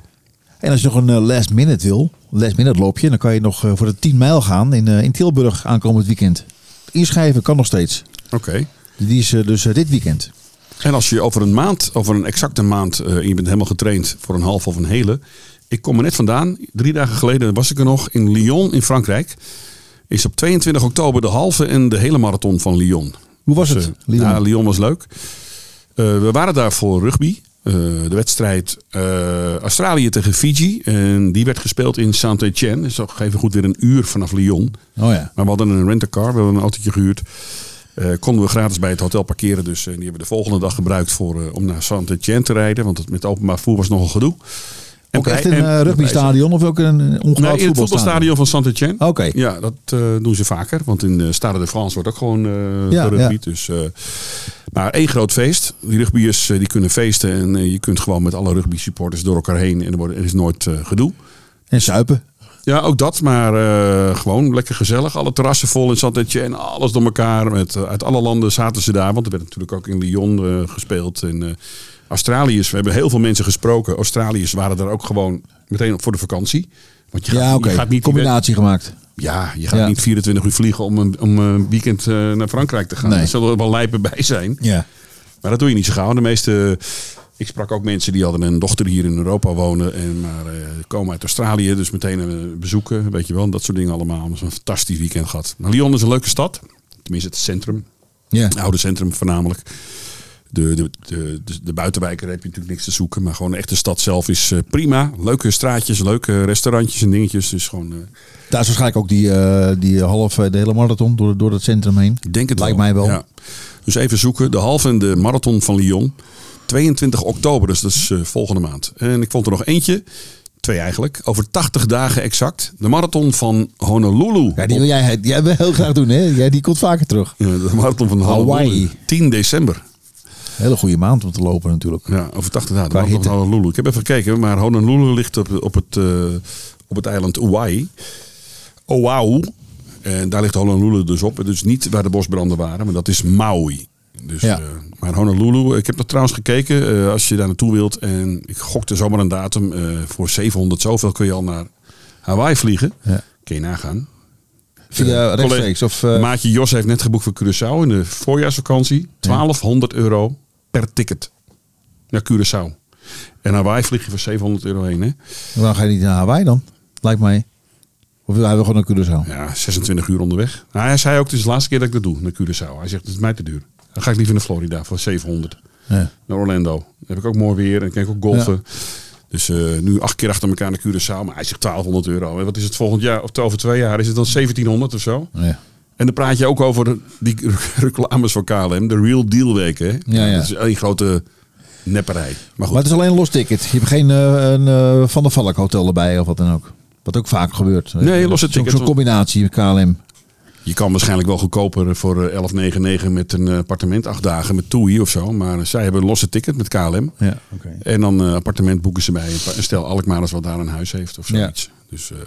B: En als je nog een last minute wil, last minute loopje, dan kan je nog voor de 10 mijl gaan in, in Tilburg aankomend weekend. Inschrijven kan nog steeds.
A: Oké.
B: Die is eh, dus eh, dit weekend.
A: En als je over een maand, over een exacte maand, eh, en je bent helemaal getraind voor een half of een hele. Ik kom er net vandaan. Drie dagen geleden was ik er nog in Lyon in Frankrijk. Is op 22 oktober de halve en de hele marathon van Lyon.
B: Hoe was
A: Dus,
B: het? Lyon?
A: Ja, Lyon was leuk. We waren daar voor rugby. De wedstrijd Australië tegen Fiji. En die werd gespeeld in Saint-Etienne. Dus dat geeft goed weer een uur vanaf Lyon.
B: Oh ja.
A: Maar we hadden een rent-a-car, we hadden een autootje gehuurd. Eh, konden we gratis bij het hotel parkeren. Dus eh, die hebben we de volgende dag gebruikt voor, eh, om naar Saint-Etienne te rijden. Want het, met openbaar voer was nogal gedoe. En
B: Ook echt een
A: en-
B: rugbystadion of ook een ongebouwd
A: Nee, in het
B: voetbalstadion?
A: van Saint-Etienne.
B: Oké.
A: Ja, dat doen ze vaker. Want in de Stade de France wordt ook gewoon eh
B: Ja,
A: gerugbied. Dus, maar één groot feest. Die rugbyers die kunnen feesten. En je kunt gewoon met alle rugby supporters door elkaar heen. En er, wordt, er is nooit gedoe.
B: En suipen.
A: Ja, ook dat. Maar eh, gewoon lekker gezellig. Alle terrassen vol in Saint-Etienne. Alles door elkaar. Met, eh, uit alle landen zaten ze daar. Want er werd natuurlijk ook in Lyon eh, gespeeld. En, Australiërs, we hebben heel veel mensen gesproken. Australiërs waren daar ook gewoon meteen voor de vakantie. Want je gaat,
B: Ja,
A: je gaat niet
B: Combinatie gemaakt.
A: ja, je gaat
B: Ja.
A: niet 24 uur vliegen om een, om een weekend naar Frankrijk te gaan.
B: Nee.
A: Er zullen er wel lijpen bij zijn.
B: Ja.
A: Maar dat doe je niet zo gauw. De meeste, ik sprak ook mensen die hadden een dochter die hier in Europa wonen. En maar eh, komen uit Australië. Dus meteen eh, bezoeken. Weet je wel. Dat soort dingen allemaal. Is een fantastisch weekend gehad. Maar Lyon is een leuke stad. Tenminste het centrum.
B: Ja.
A: Het oude centrum voornamelijk. De, de, de, de, de buitenwijken heb je natuurlijk niks te zoeken. Maar gewoon de echte stad zelf is eh, prima. Leuke straatjes, leuke restaurantjes en dingetjes. Dus gewoon...
B: Daar is waarschijnlijk ook die, die half, de hele marathon door, door het centrum heen.
A: Ik denk het
B: Lijkt
A: wel.
B: mij wel.
A: Ja. Dus even zoeken. De halve en de marathon van Lyon. 22 oktober, dus dat is eh, volgende maand. En ik vond er nog eentje. Twee eigenlijk. Over 80 dagen exact. De marathon van Honolulu.
B: Ja, die wil jij, jij wil heel graag doen, hè? Jij, die komt vaker terug.
A: Ja, de marathon van Honolulu.
B: Hawaii.
A: 10 december.
B: Hele goede maand om te lopen natuurlijk.
A: Ja, over 80 dagen. De marathon van. Honolulu. Ik heb even gekeken, maar Honolulu ligt op, op, het, eh, op het eiland Hawaii. Oahu. En daar ligt Honolulu dus op. Dus niet waar de bosbranden waren, maar dat is Maui. Dus,
B: Ja.
A: eh, maar Honolulu, ik heb dat trouwens gekeken. eh, als je daar naartoe wilt. En ik gokte zomaar een datum. eh, voor 700 zoveel kun je al naar Hawaii vliegen.
B: Ja.
A: Kun je nagaan.
B: Via rechtstreeks of... eh,
A: Maatje Jos heeft net geboekt voor Curaçao in de voorjaarsvakantie. 1200 euro per ticket naar Curaçao. En Hawaii vlieg je voor 700 euro heen. Hè?
B: waarom ga je niet naar Hawaii dan? Lijkt mij. Of hij wil gewoon naar Curaçao?
A: Ja, 26 uur onderweg. Nou, hij zei ook, het is de laatste keer dat ik dat doe, naar Curaçao. Hij zegt, het is mij te duur. Dan ga ik liever naar Florida voor 700.
B: Ja.
A: Naar Orlando. Dan heb ik ook mooi weer en kan ik ook golfen. Dus eh, nu acht keer achter elkaar naar Curaçao. Maar hij zegt 1200 euro. En wat is het volgend jaar, of over twee jaar, is het dan 1700 of zo?
B: Ja.
A: En dan praat je ook over die reclames van KLM. De Real Deal weken.
B: Ja, ja.
A: Dat is een grote nepperij. Maar
B: Maar
A: goed.
B: het is alleen een los ticket. Je hebt geen eh, een eh, Van der Valk hotel erbij of wat dan ook. Wat ook vaak gebeurt.
A: Nee, losse
B: Zo'n-
A: ticket.
B: Zo'n combinatie met KLM.
A: Je kan waarschijnlijk wel goedkoper voor eh, 11,99 met een eh, appartement. Acht dagen met TUI of zo. Maar zij hebben een losse ticket met KLM.
B: Ja.
A: En dan een appartement boeken ze bij een een stel Alkmaarders wat daar een huis heeft of zoiets. Dus, eh,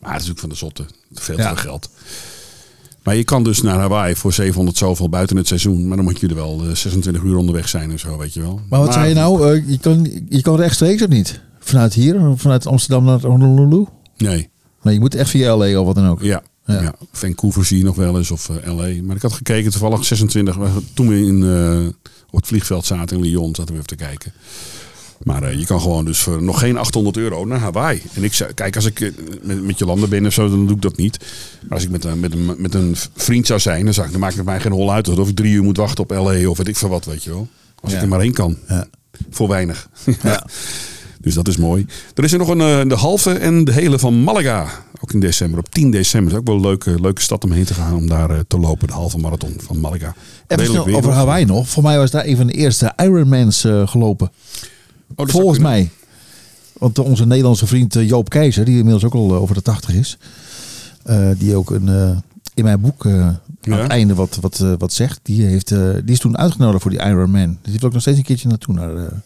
A: maar het is ook van de zotte. Veel te
B: Ja.
A: veel geld. Maar je kan dus naar Hawaii voor 700 zoveel buiten het seizoen. Maar dan moet je er wel eh, 26 uur onderweg zijn en zo, weet je wel.
B: Maar wat zei je nou? Eh, je, kan, je kan rechtstreeks of niet? Vanuit hier? Vanuit Amsterdam naar Honolulu?
A: Nee,
B: Nee, je moet echt via LA of wat dan ook.
A: ja.
B: Ja.
A: ja. Vancouver zie je nog wel eens of eh, LA. Maar ik had gekeken toevallig 26. we- Toen we in, eh, op het vliegveld zaten in Lyon, zaten we even te kijken. Maar eh, je kan gewoon dus voor nog geen 800 euro naar Hawaii. En ik zei, kijk, als ik met, met je landen ben of zo, dan doe ik dat niet. Maar als ik met, een- met, een, met een vriend zou zijn, dan, zou ik, dan maakt het mij geen hol uit. Of ik drie uur moet wachten op LA of weet ik veel wat, weet je wel. Als
B: Ja.
A: ik er maar heen kan.
B: Ja.
A: Voor weinig.
B: Ja.
A: Dus dat is mooi. Er is er nog een, eh, de halve en de hele van Malaga. Ook in december. Op 10 december. is ook wel een leuke, leuke stad om heen te gaan. Om daar eh, te lopen. De halve marathon van Malaga.
B: Even over. Hawaii nog. Voor mij was daar een van de eerste Ironmans eh, gelopen.
A: Oh, dat
B: Volgens mij. Want onze Nederlandse vriend Joop Keizer, die inmiddels ook al over de 80 is. die ook een, in mijn boek eh, aan
A: Ja.
B: het einde wat, wat, wat zegt. Die, heeft, die is toen uitgenodigd voor die Ironman. Dus die wil ook nog steeds een keertje naartoe. Naar,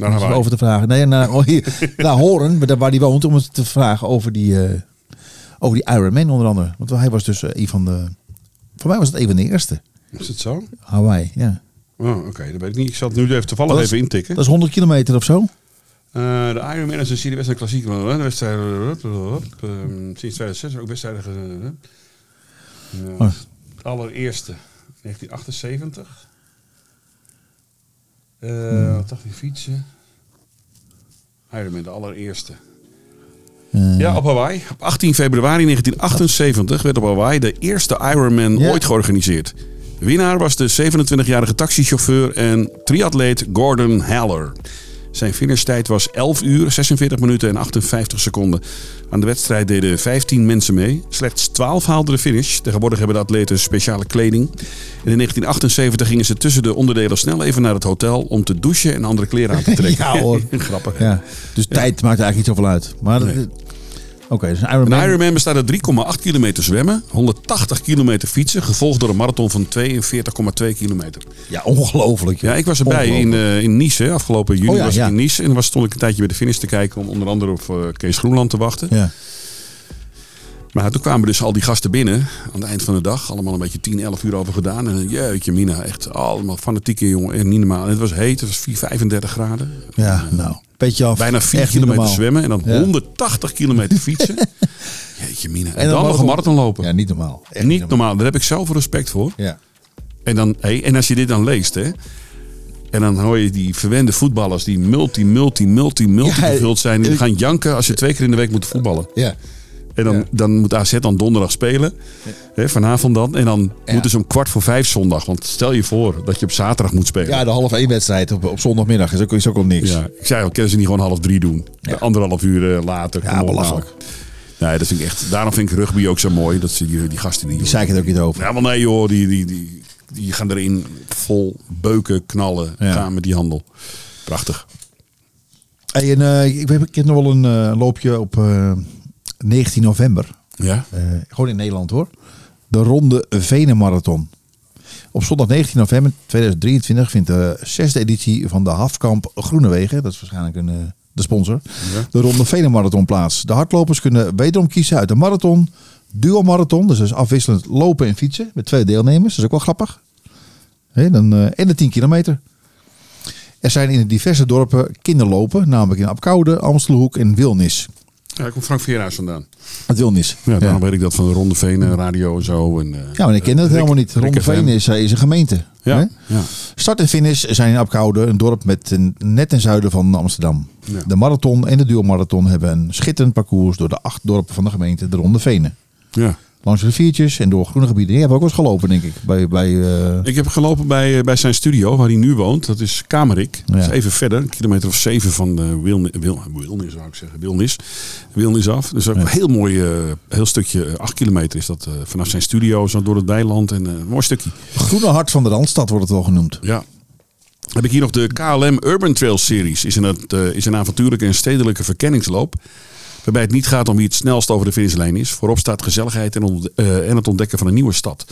A: Naar
B: om over te vragen. Nee, naar, oh, hier, naar Horen, waar- die woont. Om het te vragen over die, eh, over die Ironman onder andere. Want hij was dus eh, een van de... Voor mij was het een van de eerste.
A: Is het zo?
B: Hawaii, ja.
A: Oh, oké. Dat weet ik niet. Ik zal het nu even toevallig
B: is-
A: even intikken.
B: Dat is 100 kilometer of zo.
A: Eh, de Ironman is een serie klassiek. De wedstrijd eh, sinds 2006 ook wedstrijden.
B: Oh.
A: Het allereerste 1978.
B: Hmm.
A: Wat dacht je fietsen? Ironman, de allereerste.
B: Eh,
A: Ja, op Hawaii. Op 18 februari 1978 werd op Hawaii de eerste Ironman
B: Ja.
A: ooit georganiseerd. De winnaar was de 27-jarige taxichauffeur en triatleet Gordon Haller. Zijn finishtijd was 11 uur, 46 minuten en 58 seconden. Aan de wedstrijd deden 15 mensen mee. Slechts 12 haalden de finish. Tegenwoordig hebben de atleten speciale kleding. En in 1978 gingen ze tussen de onderdelen snel even naar het hotel om te douchen en andere kleren aan te trekken.
B: Ja, hoor.
A: Grappig.
B: Ja. Dus tijd maakt eigenlijk niet zoveel uit. Maar
A: Nee.
B: dat- Oké, dus een Ironman.
A: Een Ironman bestaat uit 3,8 kilometer zwemmen, 180 kilometer fietsen, gevolgd door een marathon van 42,2 kilometer.
B: Ja, ongelooflijk.
A: Ja, ik was erbij in, eh, in Nice. Afgelopen juni
B: Oh ja,
A: was
B: ja.
A: ik in Nice. En was, stond ik een tijdje bij de finish te kijken om onder andere op eh, Kees Groenland te wachten.
B: Ja.
A: Maar toen kwamen dus al die gasten binnen aan het eind van de dag. Allemaal een beetje 10, 11 uur over gedaan. En jeetje mina, echt allemaal fanatieke jongen. En niet normaal. En het was heet, het was 4, 35 graden.
B: ja, nou. Af.
A: Bijna 4
B: Echt niet
A: kilometer
B: normaal.
A: zwemmen en dan
B: Ja.
A: 180 kilometer fietsen. Jeetje mina. En,
B: En dan
A: dan nog een marathon lopen.
B: Ja, niet normaal. Echt
A: niet normaal. Daar heb ik zoveel respect voor.
B: Ja.
A: En, dan, hey, en als je dit dan leest, hè. En dan hoor je die verwende voetballers die multi, multi, multi, multi
B: Ja,
A: gevuld zijn. Die gaan janken als je twee keer in de week moet voetballen.
B: Ja.
A: En dan,
B: Ja.
A: dan moet AZ dan donderdag spelen. Hè, vanavond dan. En dan
B: Ja.
A: moeten ze om kwart voor vijf zondag. Want stel je voor dat je op zaterdag moet spelen.
B: ja, de half één wedstrijd op, op zondagmiddag is ook, is ook al niks.
A: Ja, ik zei al, kunnen ze niet gewoon half drie doen? Anderhalf uur eh, later.
B: Ja, belachelijk.
A: Nee, dat vind ik echt. Daarom vind ik rugby ook zo mooi. Dat ze die, die gasten die.
B: Die zei ik het ook niet over.
A: Ja, maar nee joh, die, die, die, die gaan erin vol beuken, knallen,
B: Ja.
A: gaan met die handel. Prachtig.
B: Hey, en, eh, ik, heb, ik heb nog wel een eh, loopje op 19 november.
A: Ja?
B: Eh, gewoon in Nederland hoor. De Ronde Venenmarathon. Op zondag 19 november 2023 vindt de zesde editie van de Hafkamp Groenewegen, dat is waarschijnlijk een, eh, de sponsor,
A: Ja.
B: de Ronde Venenmarathon plaats. De hardlopers kunnen wederom kiezen uit een marathon, duo-marathon, dus, dus afwisselend lopen en fietsen met twee deelnemers. Dat is ook wel grappig. Dan, eh, en de 10 kilometer. Er zijn in de diverse dorpen kinderlopen, namelijk in Apkoude, Amstelhoek en Wilnis.
A: Ja, ik kom Frank Veerhuis vandaan.
B: Het Wilnis.
A: Ja, daarom weet ik dat van de Ronde Venen, radio en zo. En, eh,
B: Ja, maar ik ken dat
A: Rick-
B: helemaal niet.
A: Rick
B: Rondeveen
A: FM.
B: is, eh, is een gemeente.
A: Ja,
B: Hè?
A: ja.
B: Start en finish zijn in Apkoude, een dorp met een, net ten zuiden van Amsterdam.
A: Ja.
B: De marathon en de duurmarathon hebben een schitterend parcours door de acht dorpen van de gemeente de Ronde Venen.
A: ja.
B: Langs riviertjes en door groene gebieden. Jij hebt ook wel eens gelopen, denk ik. Bij, bij, eh,
A: Ik heb gelopen bij, eh, bij zijn studio, waar hij nu woont. Dat is Kamerik. Dat is even verder, een kilometer of zeven van de Wilnis, Wil, Wilnis zou ik zeggen. Wilnis. Wilnis af. Dus ook
B: Ja.
A: een heel mooi, eh, heel stukje, eh, acht kilometer is dat eh, vanaf zijn studio, zo door het weiland. En, eh, een mooi stukje.
B: Groene Hart van de Randstad wordt het wel genoemd.
A: Ja. Heb ik hier nog de KLM Urban Trail Series. Is een, eh, is een avontuurlijke en stedelijke verkenningsloop. Waarbij het niet gaat om wie het snelst over de finishlijn is. Voorop staat gezelligheid en, eh, en het ontdekken van een nieuwe stad.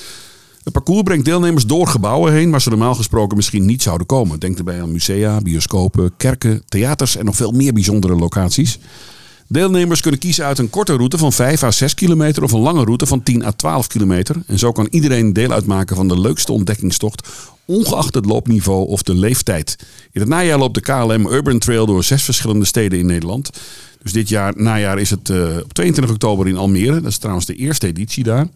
A: Het parcours brengt deelnemers door gebouwen heen waar ze normaal gesproken misschien niet zouden komen. Denk daarbij aan musea, bioscopen, kerken, theaters en nog veel meer bijzondere locaties. Deelnemers kunnen kiezen uit een korte route van 5 à 6 kilometer of een lange route van 10 à 12 kilometer. En zo kan iedereen deel uitmaken van de leukste ontdekkingstocht, ongeacht het loopniveau of de leeftijd. In het najaar loopt de KLM Urban Trail door zes verschillende steden in Nederland. Dus dit jaar, najaar is het eh, op 22 oktober in Almere. Dat is trouwens de eerste editie daar.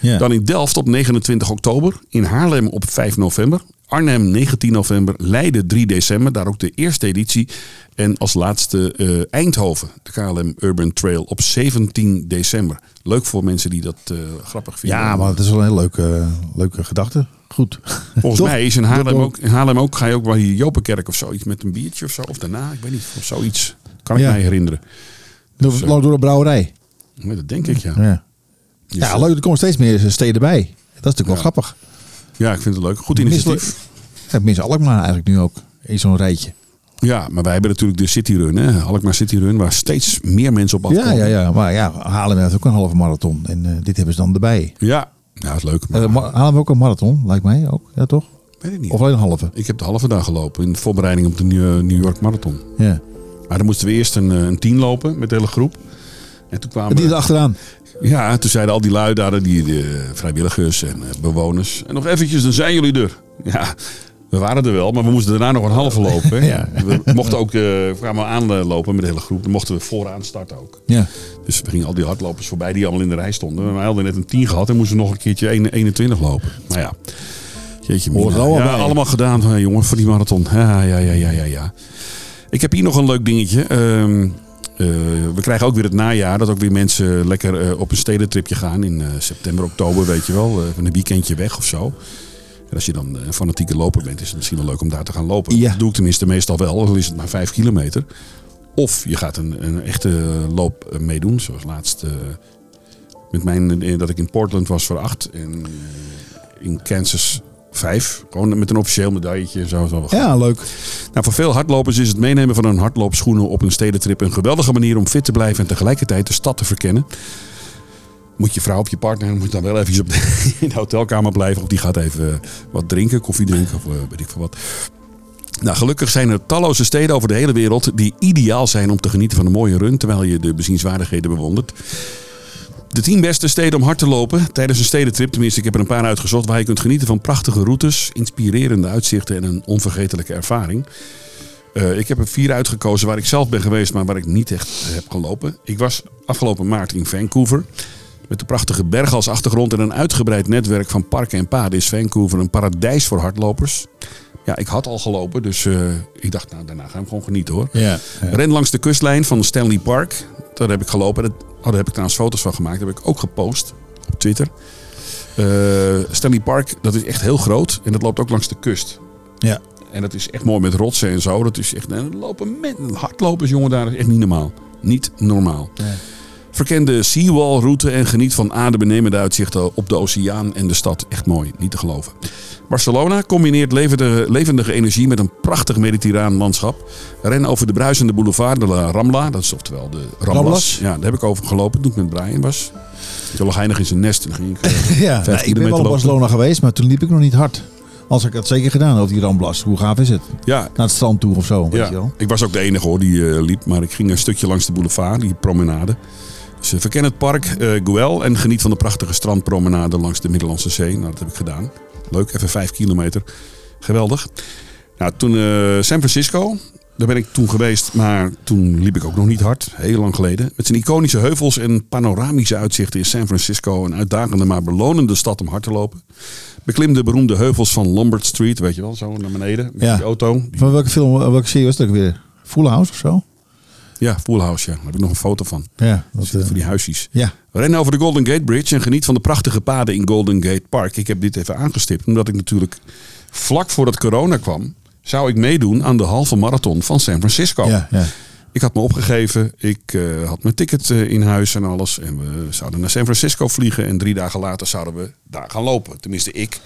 B: Ja.
A: Dan in Delft op 29 oktober. In Haarlem op 5 november. Arnhem 19 november. Leiden 3 december. Daar ook de eerste editie. En als laatste eh, Eindhoven. De KLM Urban Trail op 17 december. Leuk voor mensen die dat eh, grappig vinden.
B: Ja, maar het is wel een heel leuke, leuke gedachte. Goed.
A: Volgens
B: Toch?
A: mij is in Haarlem ook, in Haarlem ook, ga je ook bij die Jopenkerk of zoiets met een biertje of zo. Of daarna, ik weet niet, of zoiets. Kan ik
B: Ja.
A: mij herinneren.
B: Door,
A: Zo.
B: door de brouwerij.
A: Dat denk ik, ja.
B: Ja,
A: Dus,
B: ja
A: eh,
B: leuk. Er komen steeds meer steden bij. Dat is natuurlijk wel grappig.
A: ja, ik vind het leuk. Goed initiatief.
B: Ja, Mis Alkmaar eigenlijk nu ook. In zo'n rijtje.
A: Ja, maar wij hebben natuurlijk de City Run, hè? Alkmaar City Run, waar steeds meer mensen op afkomen.
B: Ja, ja, ja. Maar ja, Haarlem heeft ook een halve marathon. En eh, dit hebben ze dan erbij.
A: Ja, ja dat is leuk. Maar,
B: Uh, Haarlem ook een marathon, lijkt mij ook. Ja, toch?
A: weet ik niet.
B: Of alleen een halve.
A: Ik heb de halve dag gelopen in de voorbereiding op de New New York Marathon.
B: Ja.
A: Maar dan moesten we eerst een, eh, een tien lopen met de hele groep. En toen kwamen...
B: Die is achteraan.
A: Ja, toen zeiden al die lui daar, die, eh, vrijwilligers en eh, bewoners. En nog eventjes, dan zijn jullie er. Ja, we waren er wel, maar we moesten daarna nog een halve lopen.
B: Ja.
A: We mochten ook, eh, we kwamen aanlopen met de hele groep. Dan mochten we vooraan starten ook.
B: Ja.
A: Dus we gingen al die hardlopers voorbij die allemaal in de rij stonden. Wij hadden net een 10 gehad en moesten nog een keertje 1 21 lopen. Nou ja, jeetje mina.
B: allemaal
A: ja,
B: bij.
A: allemaal gedaan, jongen, voor die marathon. Ja, ja, ja, ja, ja, ja. Ik heb hier nog een leuk dingetje. Ehm, eh, we krijgen ook weer het najaar. Dat ook weer mensen lekker eh, op een stedentripje gaan in eh, september, oktober, weet je wel. een weekendje weg of zo. En als je dan een fanatieke loper bent, is het misschien wel leuk om daar te gaan lopen.
B: Ja.
A: Dat doe ik tenminste meestal wel, al is het maar vijf kilometer. Of je gaat een, een echte loop meedoen, zoals laatst met mijn, dat ik in Portland was voor acht en in Kansas vijf. Gewoon met een officieel medailletje. Zo, zo.
B: Ja, leuk.
A: Nou, voor veel hardlopers is het meenemen van een hardloopschoenen op een stedentrip een geweldige manier om fit te blijven en tegelijkertijd de stad te verkennen. Moet je vrouw of je partner moet dan wel even op de, in de hotelkamer blijven of die gaat even wat drinken, koffie drinken of eh, weet ik veel wat. Nou, gelukkig zijn er talloze steden over de hele wereld die ideaal zijn om te genieten van een mooie run terwijl je de bezienswaardigheden bewondert. De tien beste steden om hard te lopen tijdens een stedentrip, tenminste ik heb er een paar uitgezocht, waar je kunt genieten van prachtige routes, inspirerende uitzichten en een onvergetelijke ervaring. Uh, ik heb er vier uitgekozen waar ik zelf ben geweest, maar waar ik niet echt heb gelopen. Ik was afgelopen maart in Vancouver. Met de prachtige bergen als achtergrond en een uitgebreid netwerk van parken en paden is Vancouver een paradijs voor hardlopers. Ja, ik had al gelopen, dus uh, ik dacht, nou, daarna gaan we gewoon genieten hoor.
B: Ja, ja.
A: Ren langs de kustlijn van Stanley Park. Daar heb ik gelopen. Dat, oh, daar heb ik trouwens foto's van gemaakt. Dat heb ik ook gepost op Twitter. Uh, Stanley Park, dat is echt heel groot. En dat loopt ook langs de kust.
B: Ja.
A: En dat is echt mooi met rotsen en zo. Dat is echt en lopen met hardlopers, jongen, daar is echt niet normaal. Niet normaal.
B: Nee.
A: Verken de Seawall route en geniet van adembenemende uitzichten op de oceaan en de stad. Echt mooi, niet te geloven. Barcelona combineert levendige, levendige energie met een prachtig mediterraan landschap. Ren over de bruisende boulevard de la Rambla, dat is oftewel de Ramblas.
B: Ramblas?
A: Ja, daar heb ik over gelopen toen ik met Brian was. Zo lag heinig in zijn nest. En dan ging ik, eh,
B: Ja, nou, ik ben wel op
A: lopen.
B: Barcelona geweest, maar toen liep ik nog niet hard. Als ik het zeker gedaan over die Ramblas. Hoe gaaf is het?
A: Ja,
B: Naar het strand toe of zo, weet je
A: ja.
B: wel.
A: ik was ook de enige hoor die eh, liep. Maar ik ging een stukje langs de boulevard, die promenade. Dus eh, verken het park eh Güell en geniet van de prachtige strandpromenade langs de Middellandse Zee. Nou, dat heb ik gedaan. Leuk, even vijf kilometer. Geweldig. Nou, toen eh, San Francisco. Daar ben ik toen geweest, maar toen liep ik ook nog niet hard. Heel lang geleden. Met zijn iconische heuvels en panoramische uitzichten is San Francisco een uitdagende maar belonende stad om hard te lopen. Beklim de beroemde heuvels van Lombard Street, weet je wel, zo naar beneden. Met
B: Ja.
A: die auto.
B: Van welke film, welke serie was dat ook weer? Full House of zo?
A: Ja, Full House, ja. Daar heb ik nog een foto van.
B: Ja. Dat,
A: Dat
B: eh,
A: die huisjes.
B: ja.
A: Ren over de Golden Gate Bridge en geniet van de prachtige paden in Golden Gate Park. Ik heb dit even aangestipt, omdat ik natuurlijk vlak voordat corona kwam, zou ik meedoen aan de halve marathon van San Francisco.
B: ja, ja.
A: Ik had me opgegeven, ik eh, had mijn ticket eh, in huis en alles. En we zouden naar San Francisco vliegen en drie dagen later zouden we daar gaan lopen. Tenminste ik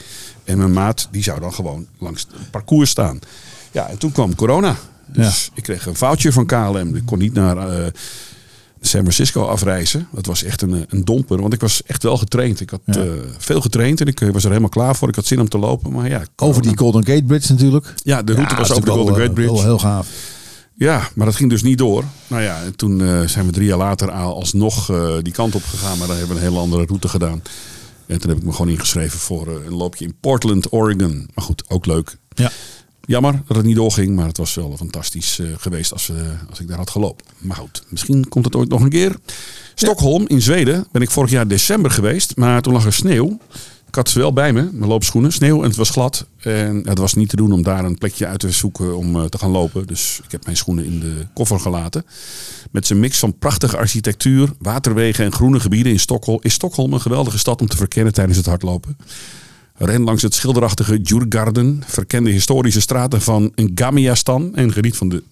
A: en mijn maat, die zou dan gewoon langs het parcours staan. Ja, en toen kwam corona. Dus ik kreeg een foutje van KLM. Ik kon niet naar eh, San Francisco afreizen. Dat was echt een, eh, een domper, want ik was echt wel getraind. Ik had
B: Ja.
A: eh, veel getraind en ik was er helemaal klaar voor. Ik had zin om te lopen, maar ja.
B: Over die Golden Gate Bridge natuurlijk.
A: Ja, de route
B: Ja,
A: was over de Golden Gate Bridge.
B: Wel heel gaaf.
A: Ja, maar dat ging dus niet door. Nou ja, en toen zijn we drie jaar later al- alsnog die kant op gegaan. Maar dan hebben we een hele andere route gedaan. En toen heb ik me gewoon ingeschreven voor een loopje in Portland, Oregon. Maar goed, ook leuk.
B: Ja.
A: Jammer dat het niet doorging, maar het was wel fantastisch eh, geweest als, eh, als ik daar had gelopen. Maar goed, misschien komt het ooit nog een keer. Stockholm in Zweden ben ik vorig jaar december geweest, maar toen lag er sneeuw. Ik had ze wel bij me, mijn loopschoenen, sneeuw en het was glad. En het was niet te doen om daar een plekje uit te zoeken om eh, te gaan lopen. Dus ik heb mijn schoenen in de koffer gelaten. Met zijn mix van prachtige architectuur, waterwegen en groene gebieden in Stockholm is Stockholm een geweldige stad om te verkennen tijdens het hardlopen. Ren langs het schilderachtige Djurgarden. Verken de historische straten van Gamiastan. En geniet van de,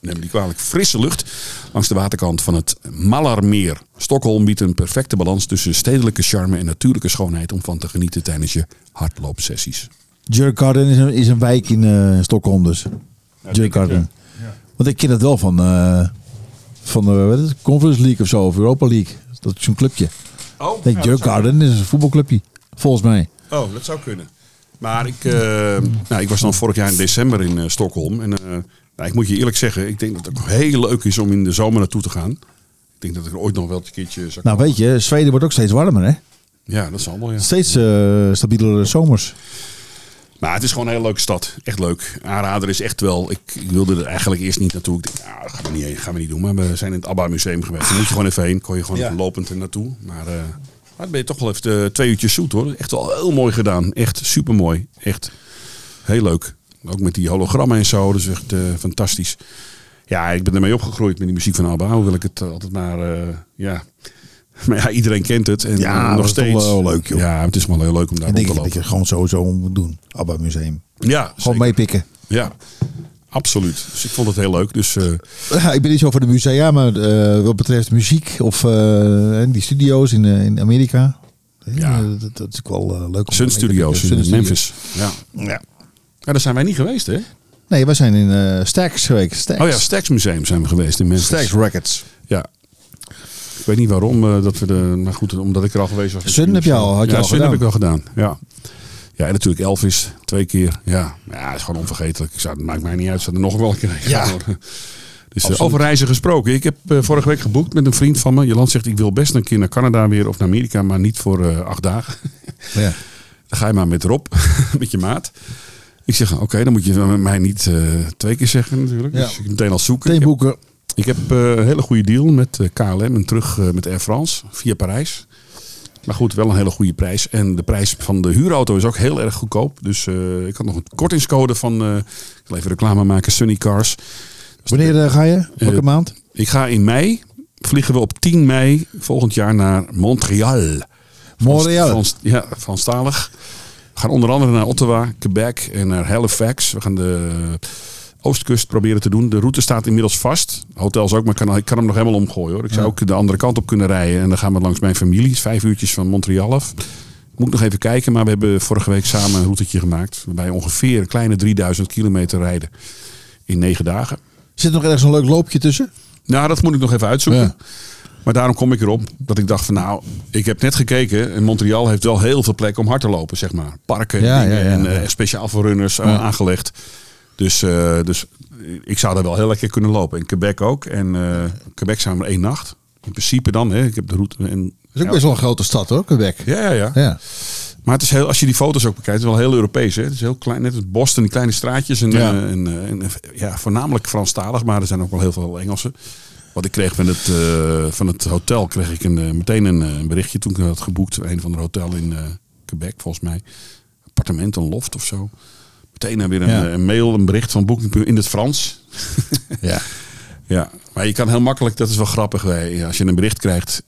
A: neem kwalijk, frisse lucht langs de waterkant van het Mallarmeer. Stockholm biedt een perfecte balans tussen stedelijke charme en natuurlijke schoonheid om van te genieten tijdens je hardloopsessies.
B: Djurgården is een, is een wijk in eh, Stockholm dus.
A: ik,
B: Djurgården. Want ik ken het wel van, eh, van de wat is het, Conference League of zo, of Europa League. Dat is zo'n clubje.
A: Oh,
B: Nee, Djurgården is een voetbalclubje. Volgens mij.
A: Oh, dat zou kunnen. Maar ik, eh, nou, ik was dan vorig jaar in december in eh, Stockholm. En eh, nou, ik moet je eerlijk zeggen, ik denk dat het ook heel leuk is om in de zomer naartoe te gaan. Ik denk dat ik er ooit nog wel een keertje zou
B: Nou weet je, Zweden wordt ook steeds warmer hè.
A: Ja, dat zal wel, ja.
B: Steeds eh stabielere zomers.
A: Maar het is gewoon een hele leuke stad. Echt leuk. Aanrader is echt wel. Ik, ik wilde er eigenlijk eerst niet naartoe. Ik dacht, nou, dat gaan we niet, heen, gaan we niet doen. Maar we zijn in het ABBA Museum geweest. Daar moet je gewoon even heen. Kon je gewoon
B: Ja.
A: lopend er naartoe. Maar, eh maar dan ben je toch wel even eh, twee uurtjes zoet hoor. Echt wel heel mooi gedaan. Echt super mooi. Echt heel leuk. Ook met die hologrammen en zo. Dat is echt eh, fantastisch. Ja, ik ben ermee opgegroeid met die muziek van ABBA. Hoewel ik het altijd maar, eh, ja... Maar ja, iedereen kent het. En
B: Ja, dat
A: nog
B: is
A: steeds.
B: wel leuk, joh.
A: Ja, het is wel heel leuk om daar rond te
B: dat
A: lopen.
B: je gewoon sowieso moet doen. ABBA Museum.
A: Ja,
B: Gewoon
A: zeker.
B: meepikken.
A: Ja, absoluut. Dus ik vond het heel leuk. Dus eh,
B: Ja, ik ben niet zo voor de musea, maar eh, wat betreft muziek of eh, die studio's in, in Amerika.
A: Ja.
B: Dat, dat is ook wel leuk. om
A: Sun Studios in Memphis. Ja.
B: Ja.
A: ja, daar zijn wij niet geweest, hè?
B: Nee, wij zijn in eh Stax geweest. Stax.
A: Oh ja, Stax Museum zijn we geweest in Memphis.
B: Stax Records.
A: Ja. Ik weet niet waarom uh, dat we de. Maar goed, omdat ik er al geweest was.
B: Sun heb je al, had je
A: ja,
B: al
A: Sun
B: gedaan.
A: heb ik wel gedaan. Ja. Ja, en natuurlijk Elvis twee keer. Ja, ja, is gewoon onvergetelijk. Ik zou, het maakt mij niet uit. Zou er nog wel een keer
B: Ja.
A: Dus, eh,
B: Absoluut.
A: over reizen gesproken. Ik heb eh, vorige week geboekt met een vriend van me. Joland zegt, ik wil best een keer naar Canada weer of naar Amerika, maar niet voor eh, acht dagen.
B: Ja.
A: Dan ga je maar met Rob, met je maat. Ik zeg, oké, dan moet je met mij niet twee keer zeggen natuurlijk.
B: Ja.
A: Dus ik meteen al zoeken.
B: Meteen
A: Ik heb-
B: boeken.
A: ik heb een hele goede deal met KLM en terug met Air France via Parijs. Maar goed, wel een hele goede prijs. En de prijs van de huurauto is ook heel erg goedkoop. Dus eh, ik had nog een kortingscode van, eh, ik wil even reclame maken, Sunny Cars.
B: Wanneer eh, ga je? Welke maand?
A: Ik ga in mei, vliegen we op 10 mei volgend jaar naar Montreal.
B: Montreal.
A: Frans, ja, Franstalig. We gaan onder andere naar Ottawa, Quebec en naar Halifax. We gaan de oostkust proberen te doen. De route staat inmiddels vast. Hotels ook, maar ik kan, ik kan hem nog helemaal omgooien hoor. Ik zou
B: Ja.
A: ook de andere kant op kunnen rijden. En dan gaan we langs mijn familie. Vijf uurtjes van Montreal af. Moet nog even kijken, maar we hebben vorige week samen een routetje gemaakt. Waarbij ongeveer een kleine 3000 kilometer rijden in negen dagen.
B: Zit er nog ergens een leuk loopje tussen?
A: Nou, dat moet ik nog even uitzoeken.
B: Ja.
A: Maar daarom kom ik erop dat ik dacht van nou, ik heb net gekeken en Montreal heeft wel heel veel plekken om hard te lopen, zeg maar. Parken
B: Ja, ja,
A: en eh, speciaal voor runners eh, aangelegd. Dus, eh, dus ik zou daar wel heel lekker kunnen lopen. In Quebec ook. En eh, Quebec zijn we één nacht. In principe dan, hè. Ik heb de route. En,
B: Dat is ook best wel een grote stad hoor, Quebec.
A: ja, ja, ja.
B: Ja.
A: Maar het is heel, als je die foto's ook bekijkt, het is wel heel Europees. Hè? Het is heel klein, net als Boston, die kleine straatjes. En,
B: Ja.
A: eh, en, en, ja, voornamelijk Franstalig, maar er zijn ook wel heel veel Engelsen. Wat ik kreeg van het, van het hotel, kreeg ik een, meteen een, een berichtje toen ik had geboekt. Een van de hotel in Quebec, volgens mij. Appartement, een loft of zo. Meteen weer een,
B: Ja.
A: eh, een mail, een bericht van Booking in het Frans.
B: ja.
A: Ja, maar je kan heel makkelijk, dat is wel grappig, wij, als je een bericht krijgt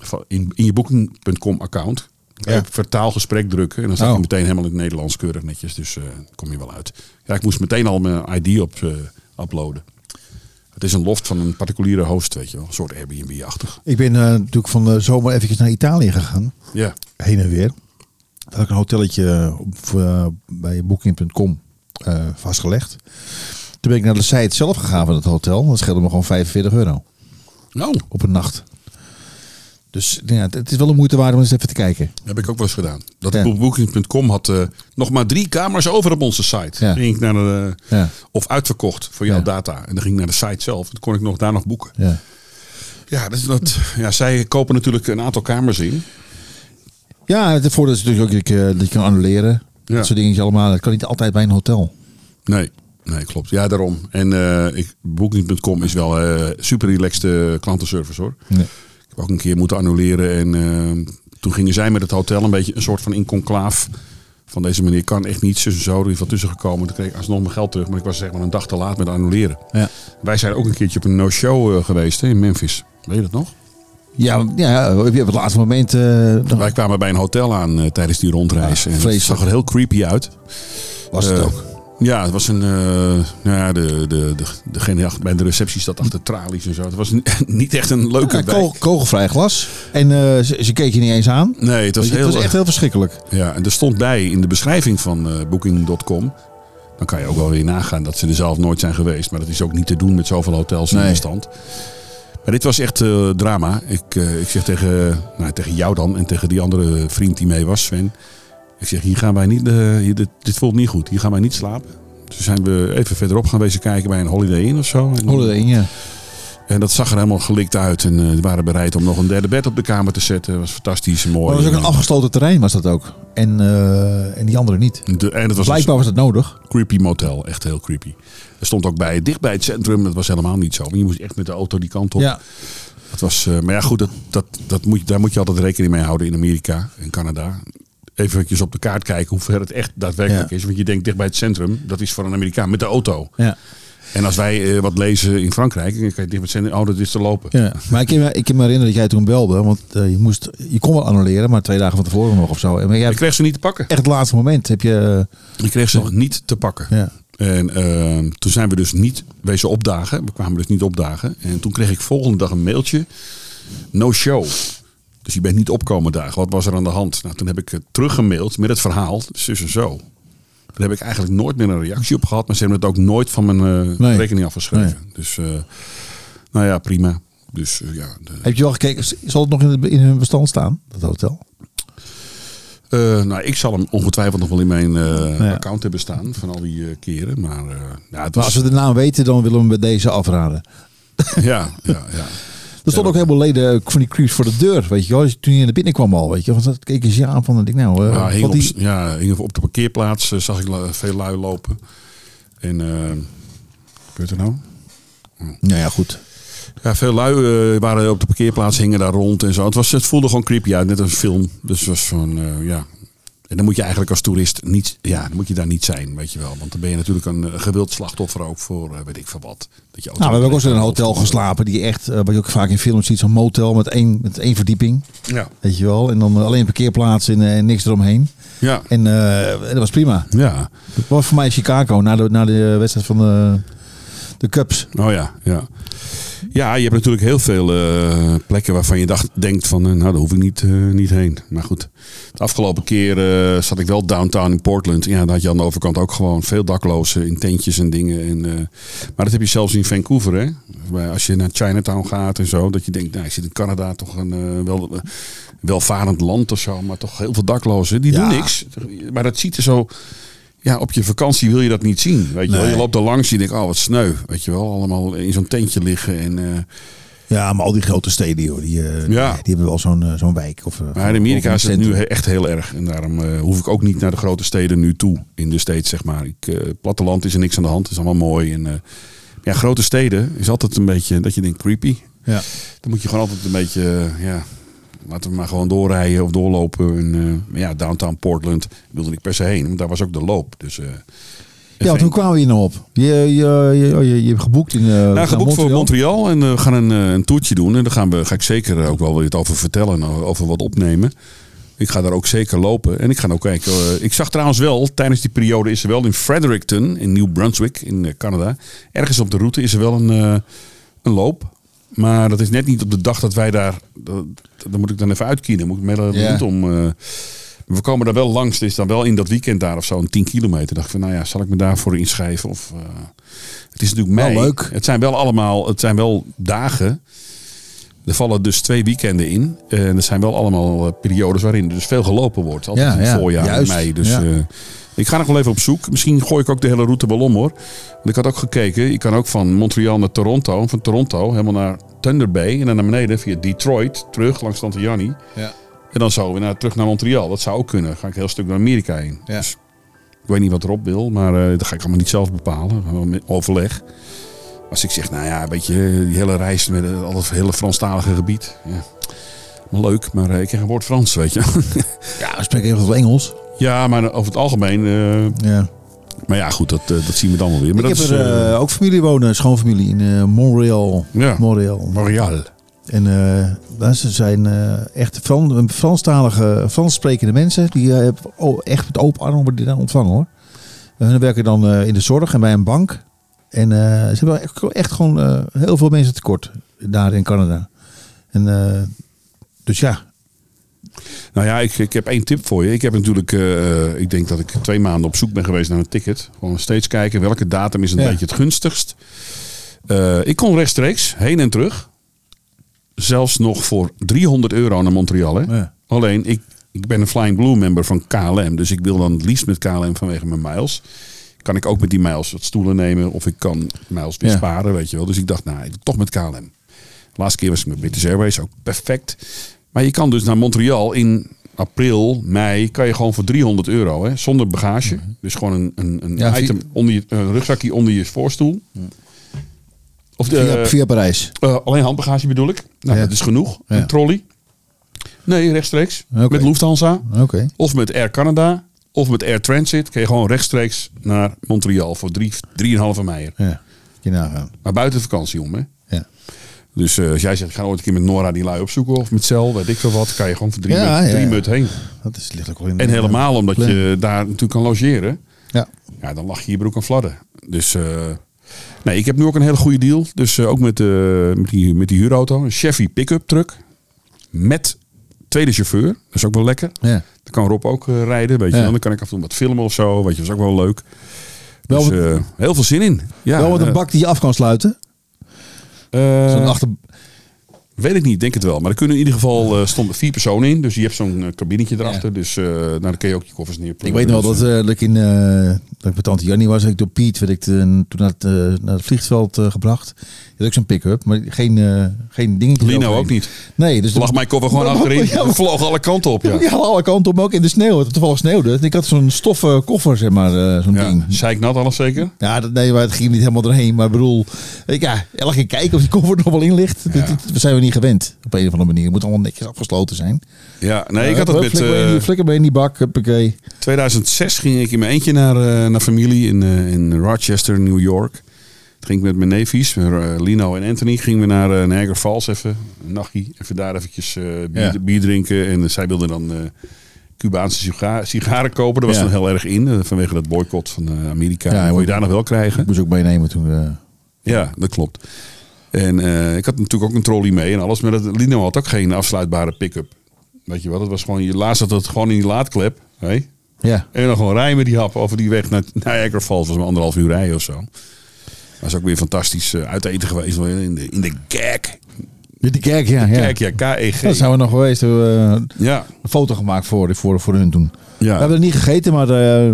A: van- in, in je booking.com account,
B: Ja.
A: vertaalgesprek drukken en dan staat
B: Oh.
A: hij meteen helemaal in het Nederlands keurig netjes, dus eh kom je wel uit. Ja, ik moest meteen al mijn ID op eh, uploaden. Het is een loft van een particuliere host, weet je wel, een soort Airbnb-achtig.
B: Ik ben eh, natuurlijk van de zomer eventjes naar Italië gegaan.
A: Ja,
B: Heen en weer. Had ik een hotelletje op, eh, bij booking.com eh, vastgelegd. Toen ben ik naar de site zelf gegaan van het hotel. Dat scheelde me gewoon 45 euro
A: nou,
B: op een nacht. Dus ja, het- is wel een moeite waard om eens even te kijken.
A: heb ik ook wel eens gedaan. Dat
B: Ja.
A: Booking.com had eh, nog maar drie kamers over op onze site.
B: Ja.
A: Ging ik naar de,
B: Ja,
A: of uitverkocht voor jouw data. En dan ging ik naar de site zelf. Dan kon ik nog daar nog boeken.
B: ja.
A: Ja, dat, is dat, ja, zij kopen natuurlijk een aantal kamers in.
B: Ja het voordeel is natuurlijk ook dat je, dat je kan annuleren.
A: Ja.
B: Dat soort dingen allemaal. Dat kan niet altijd bij een hotel.
A: Nee, nee klopt. Ja, daarom. En eh ik- Booking.com is wel eh, super relaxed eh, klantenservice hoor.
B: Nee.
A: Ik heb ook een keer moeten annuleren. En eh, toen gingen zij met het hotel een beetje een soort van in conclaaf. Van deze meneer kan echt niet, zo en zo. Er is wat tussen gekomen. Toen kreeg ik alsnog mijn geld terug. Maar ik was zeg maar een dag te laat met annuleren.
B: Ja.
A: Wij zijn ook een keertje op een no-show eh, geweest hè, in Memphis. Weet je dat nog?
B: Ja, ja, op het laatste moment. eh,
A: Wij kwamen bij een hotel aan eh, tijdens die rondreis.
B: Ja,
A: en het zag er heel creepy uit.
B: was het
A: Eh,
B: ook.
A: Ja, het was een. eh, nou ja, de, de, de, degene achter- bij de receptie zat achter tralies en zo. Het was niet echt een leuke
B: Ja, kogel- kogelvrij glas. En ze, ze keek je niet eens aan.
A: Nee, het was,
B: het
A: heel,
B: was echt heel verschrikkelijk.
A: Ja, en er stond bij in de beschrijving van Booking.com. Dan kan je ook wel weer nagaan dat ze er zelf nooit zijn geweest. Maar dat is ook niet te doen met zoveel hotels in
B: Nee.
A: de stand. Maar dit was echt eh, drama. Ik, eh, ik zeg tegen, nou, tegen jou dan en tegen die andere vriend die mee was, Sven. Ik zeg, hier gaan wij niet, eh, dit, voelt niet goed. Hier gaan wij niet slapen. Toen zijn we even verderop gaan wezen kijken bij een Holiday Inn of zo.
B: Holiday Inn, ja.
A: En dat zag er helemaal gelikt uit. En eh, ze waren bereid om nog een derde bed op de kamer te zetten. Dat was fantastisch mooi.
B: Maar dat was ook een afgesloten terrein, was dat ook. En, eh, en die andere niet.
A: De- en het was
B: Blijkbaar was het nodig.
A: creepy motel. Echt heel creepy. Er stond ook bij, dicht bij het centrum. Dat was helemaal niet zo. Maar je moest echt met de auto die kant op.
B: Ja.
A: Dat was, eh, maar ja, goed, dat, dat, dat moet, daar moet je altijd rekening mee houden in Amerika en Canada. Even op de kaart kijken hoe ver het echt daadwerkelijk
B: Ja.
A: is. Want je denkt dicht bij het centrum, dat is voor een Amerikaan met de auto.
B: ja.
A: En als wij eh, wat lezen in Frankrijk, dan kan je dit zijn, oh, dat is te lopen.
B: Ja, maar ik kan, me, ik kan me herinneren dat jij toen belde. Want eh, je, moest, je kon wel annuleren, maar twee dagen van tevoren nog of zo. Jij
A: Ik kreeg ze niet te pakken.
B: echt het laatste moment. Heb je,
A: Ik kreeg ze niet te pakken.
B: ja.
A: En ehm, toen zijn we dus niet wezen opdagen. We kwamen dus niet opdagen. En toen kreeg ik volgende dag een mailtje. No show. Dus je bent niet opkomen dagen. Wat was er aan de hand? Nou, toen heb ik eh, teruggemaild met het verhaal. Zus en zo. Daar heb ik eigenlijk nooit meer een reactie op gehad. Maar ze hebben het ook nooit van mijn eh,
B: Nee.
A: rekening afgeschreven. Dus, eh, nou ja, prima. Dus eh, ja, de-
B: Heb je wel gekeken, zal het nog in, in hun bestand staan, dat hotel?
A: Nou, ik zal hem ongetwijfeld nog wel in mijn
B: Ja.
A: account hebben staan van al die keren. Maar ja, het
B: Maar
A: was,
B: als we de naam weten, dan willen we hem bij deze afraden.
A: ja, ja, ja.
B: Er stonden ook helemaal leden van die creeps voor de deur, weet je wel. Toen je naar binnen kwam al, weet je. Want dat keken ze aan van, ik denk nou, eh,
A: Ja, hing op,
B: die,
A: ja, hing op de parkeerplaats eh, zag ik veel lui lopen. En eh gebeurt er nou?
B: nou ja, goed.
A: Ja, veel lui eh, waren op de parkeerplaats, hingen daar rond en zo. Het, was, het voelde gewoon creepy uit, net als een film. Dus het was van, eh, ja. En dan moet je eigenlijk als toerist niet, ja, dan moet je daar niet zijn, weet je wel. Want dan ben je natuurlijk een eh, gewild slachtoffer ook voor, eh, weet ik veel wat. Dat je
B: Nou, we hebben ook eens in een hotel geslapen die echt, eh, wat je ook vaak in films ziet, zo'n motel met één, met één verdieping.
A: Ja,
B: Weet je wel. En dan alleen een parkeerplaats en, en niks eromheen.
A: ja,
B: En en dat was prima.
A: ja.
B: Dat was voor mij Chicago, na de, na de wedstrijd van de, de Cubs.
A: Oh ja, ja. Ja, je hebt natuurlijk heel veel eh, plekken waarvan je dacht, denkt van, eh, nou daar hoef ik niet, eh, niet heen. Maar goed, de afgelopen keer zat ik wel downtown in Portland. Ja, daar had je aan de overkant ook gewoon veel daklozen in tentjes en dingen. En, maar dat heb je zelfs in Vancouver, hè. Als je naar Chinatown gaat en zo, dat je denkt, nou ik zit in Canada toch een wel, welvarend land of zo, maar toch heel veel daklozen. Die
B: Ja.
A: doen niks. Maar dat ziet er zo... Ja, op je vakantie wil je dat niet zien. Weet je, wel. Je loopt er langs en je denkt, oh wat sneu. Weet je wel, allemaal in zo'n tentje liggen. En, eh,
B: Ja, maar al die grote steden, joh, die, eh,
A: Ja.
B: die hebben wel zo'n eh, zo'n wijk. Of,
A: maar in Amerika is het nu echt heel erg. En daarom hoef ik ook niet naar de grote steden nu toe. In de States, zeg maar. Ik, platteland is er niks aan de hand. Is allemaal mooi. En, ja, grote steden is altijd een beetje dat je denkt creepy.
B: Ja.
A: Dan moet je gewoon altijd een beetje, ja, laten we maar gewoon doorrijden of doorlopen. En, eh, ja, downtown Portland wilde ik per se heen. Want daar was ook de loop. Dus, eh,
B: Ja, want hoe kwamen we hier nou op? Je, je, je, oh, je, je hebt geboekt in uh,
A: Nou, geboekt voor Montreal en eh, we gaan een, eh, een toertje doen. En daar gaan we, ga ik zeker ook wel wat over vertellen en over wat opnemen. Ik ga daar ook zeker lopen. En ik ga ook kijken. eh, ik zag trouwens wel, tijdens die periode is er wel in Fredericton, in New Brunswick, in eh, Canada. Ergens op de route is er wel een, eh, een loop. Maar dat is net niet op de dag dat wij daar. Dat, dat moet ik dan even uitkiezen. Moet ik route om. eh, we komen daar wel langs. Het is dan wel in dat weekend daar of zo, een 10 kilometer. Dacht ik van, nou ja, zal ik me daarvoor inschrijven? Of, eh, het is natuurlijk
B: Wel
A: mei.
B: leuk.
A: Het zijn wel allemaal, het zijn wel dagen. Er vallen dus twee weekenden in. En er zijn wel allemaal eh, periodes waarin er dus veel gelopen wordt. Altijd
B: Ja,
A: in het
B: ja,
A: voorjaar,
B: juist.
A: in mei. Dus
B: Ja.
A: Ik ga nog wel even op zoek. Misschien gooi ik ook de hele route wel om hoor. Want ik had ook gekeken. Je kan ook van Montreal naar Toronto. Van Toronto helemaal naar Thunder Bay. En dan naar beneden via Detroit. Terug langs Tante Jannie.
B: Ja.
A: En dan zo weer naar, terug naar Montreal. Dat zou ook kunnen. Dan ga ik een heel stuk naar Amerika heen.
B: Ja.
A: Dus ik weet niet wat Rob wil. Maar eh, dat ga ik allemaal niet zelf bepalen. Overleg. Als ik zeg, nou ja, een beetje eh, die hele reis met eh, al dat hele Franstalige gebied. Ja. Leuk, maar ik heb geen woord Frans, weet je.
B: Ja, we spreken even wat Engels.
A: Ja, maar over het algemeen. eh,
B: Ja.
A: maar ja, goed, dat, eh, dat zien we dan wel weer. Maar
B: ik
A: dat
B: heb
A: is,
B: er
A: eh,
B: ook familie wonen, schoonfamilie in Montreal.
A: Ja.
B: Montreal.
A: Montreal.
B: En daar ze zijn eh, echt Fran Franstalige, Frans sprekende mensen. Die oh, echt met open armen dan ontvangen hoor. En hun werken dan in de zorg en bij een bank. En ze hebben echt, echt gewoon heel veel mensen tekort daar in Canada. En, dus ja,
A: Nou ja, ik, ik heb één tip voor je. Ik heb natuurlijk, eh, ik denk dat ik twee maanden op zoek ben geweest naar een ticket. Gewoon steeds kijken welke datum is een
B: Ja.
A: beetje het gunstigst. Eh, ik kon rechtstreeks heen en terug. Zelfs nog voor 300 euro naar Montreal. Hè?
B: Ja.
A: Alleen, ik, ik ben een Flying Blue member van KLM. Dus ik wil dan het liefst met KLM vanwege mijn miles. Kan ik ook met die miles wat stoelen nemen. Of ik kan miles weer
B: Ja.
A: sparen, weet je wel. Dus ik dacht, nou, toch met KLM. De laatste keer was ik met British Airways, ook perfect. Maar je kan dus naar Montreal in april, mei, kan je gewoon voor 300 euro, hè, zonder bagage. Dus gewoon een, een, een
B: Mhm. Via-
A: item onder je, een rugzakje onder je voorstoel. Of de,
B: via, via Parijs.
A: eh, alleen handbagage bedoel ik. Nou,
B: Ja.
A: dat is genoeg.
B: Ja.
A: Een trolley. Nee, rechtstreeks. Met Lufthansa.
B: Oké.
A: Of met Air Canada. Of met Air Transit. Kun je gewoon rechtstreeks naar Montreal voor drie- 3,5 meijer.
B: Ja. Je nagaan.
A: Maar buiten vakantie om, hè? Dus eh, als jij zegt, ik ga ooit een keer met Nora die lui opzoeken of met Cel, weet ik veel wat, kan je gewoon voor drie,
B: Ja,
A: mut,
B: ja,
A: drie
B: ja.
A: mut heen.
B: Dat is ook al in
A: En helemaal omdat je daar natuurlijk kan logeren.
B: Ja.
A: Ja, dan lag je je broek aan fladden. Dus eh, nee, ik heb nu ook een hele goede deal. Dus eh, ook met, met, die, met die huurauto. Een Chevy pick-up truck. Met tweede chauffeur. Dat is ook wel lekker.
B: Ja.
A: Dan kan Rob ook rijden. Weet je wel. Dan kan ik af en toe wat filmen of zo. Weet je, dat is ook wel leuk.
B: Wel
A: Dus heel veel zin in. Ja,
B: Wel met een bak die je af kan sluiten.
A: Eh,
B: Zo'n achter...
A: Weet ik niet, denk het wel. Maar er kunnen in ieder geval eh, stonden vier personen in. Dus je hebt zo'n eh, kabinetje erachter. Dus eh nou, dan kun je ook je koffers neerpluggen.
B: Ik weet nog
A: Dus,
B: dat, eh, dat ik in eh, dat ik bij tante Jannie was, ik door Piet werd ik eh, toen naar het, eh, naar het vliegveld eh, gebracht. Had ook zo'n pick-up, maar geen, eh geen dingetje.
A: Lino
B: eroverheen.
A: ook niet.
B: Nee, dus
A: Lag mijn koffer gewoon achterin.
B: ja,
A: We vlogen alle kanten op. Ja,
B: Ja, alle kanten op, maar ook in de sneeuw. Het toevallig sneeuwde. Ik had zo'n stoffen koffer, zeg maar, eh, zo'n
A: ja.
B: ding.
A: Zeiknat alles zeker?
B: Ja, dat, nee, maar het ging niet helemaal doorheen. Maar ik bedoel, ik, ja, elke keer kijken of die koffer er nog wel in ligt.
A: Ja.
B: Zijn we niet gewend, op een of andere manier. Het moet allemaal netjes afgesloten zijn.
A: Ja, nee, ik had het met...
B: Flikker mee in die-
A: eh
B: flikker mee in die bak, huppakee.
A: 2006 ging ik in mijn eentje naar, eh, naar familie in, eh, in Rochester, New York. Ging ik met mijn neefjes, eh, Lino en Anthony, gingen we naar eh, Niagara Falls even. Een nachtje, even daar eventjes eh, bier,
B: Ja.
A: bier drinken. En zij wilden dan Cubaanse siga- sigaren kopen. Dat was
B: Ja.
A: dan heel erg in, vanwege dat boycott van Amerika.
B: Ja,
A: kon je daar nog wel krijgen.
B: Ik moest ook meenemen toen. eh,
A: Ja, dat klopt. En ik had natuurlijk ook een trolley mee en alles. Maar dat, Lino had ook geen afsluitbare pick-up. Weet je wat? Het was gewoon, je laatst had het gewoon in die laadklep. Hè?
B: ja.
A: En dan gewoon rijden met die hap over die weg naar Niagara Falls. was maar anderhalf uur rijden of zo. Dat is ook weer fantastisch uh, uit eten geweest in de, in de GAG.
B: Kerk, ja. ja.
A: Kijk, ja, KEG.
B: Dat zijn we nog geweest. We hebben eh,
A: Ja,
B: een foto gemaakt voor, voor, voor hun toen. We
A: ja.
B: hebben er niet gegeten, maar eh,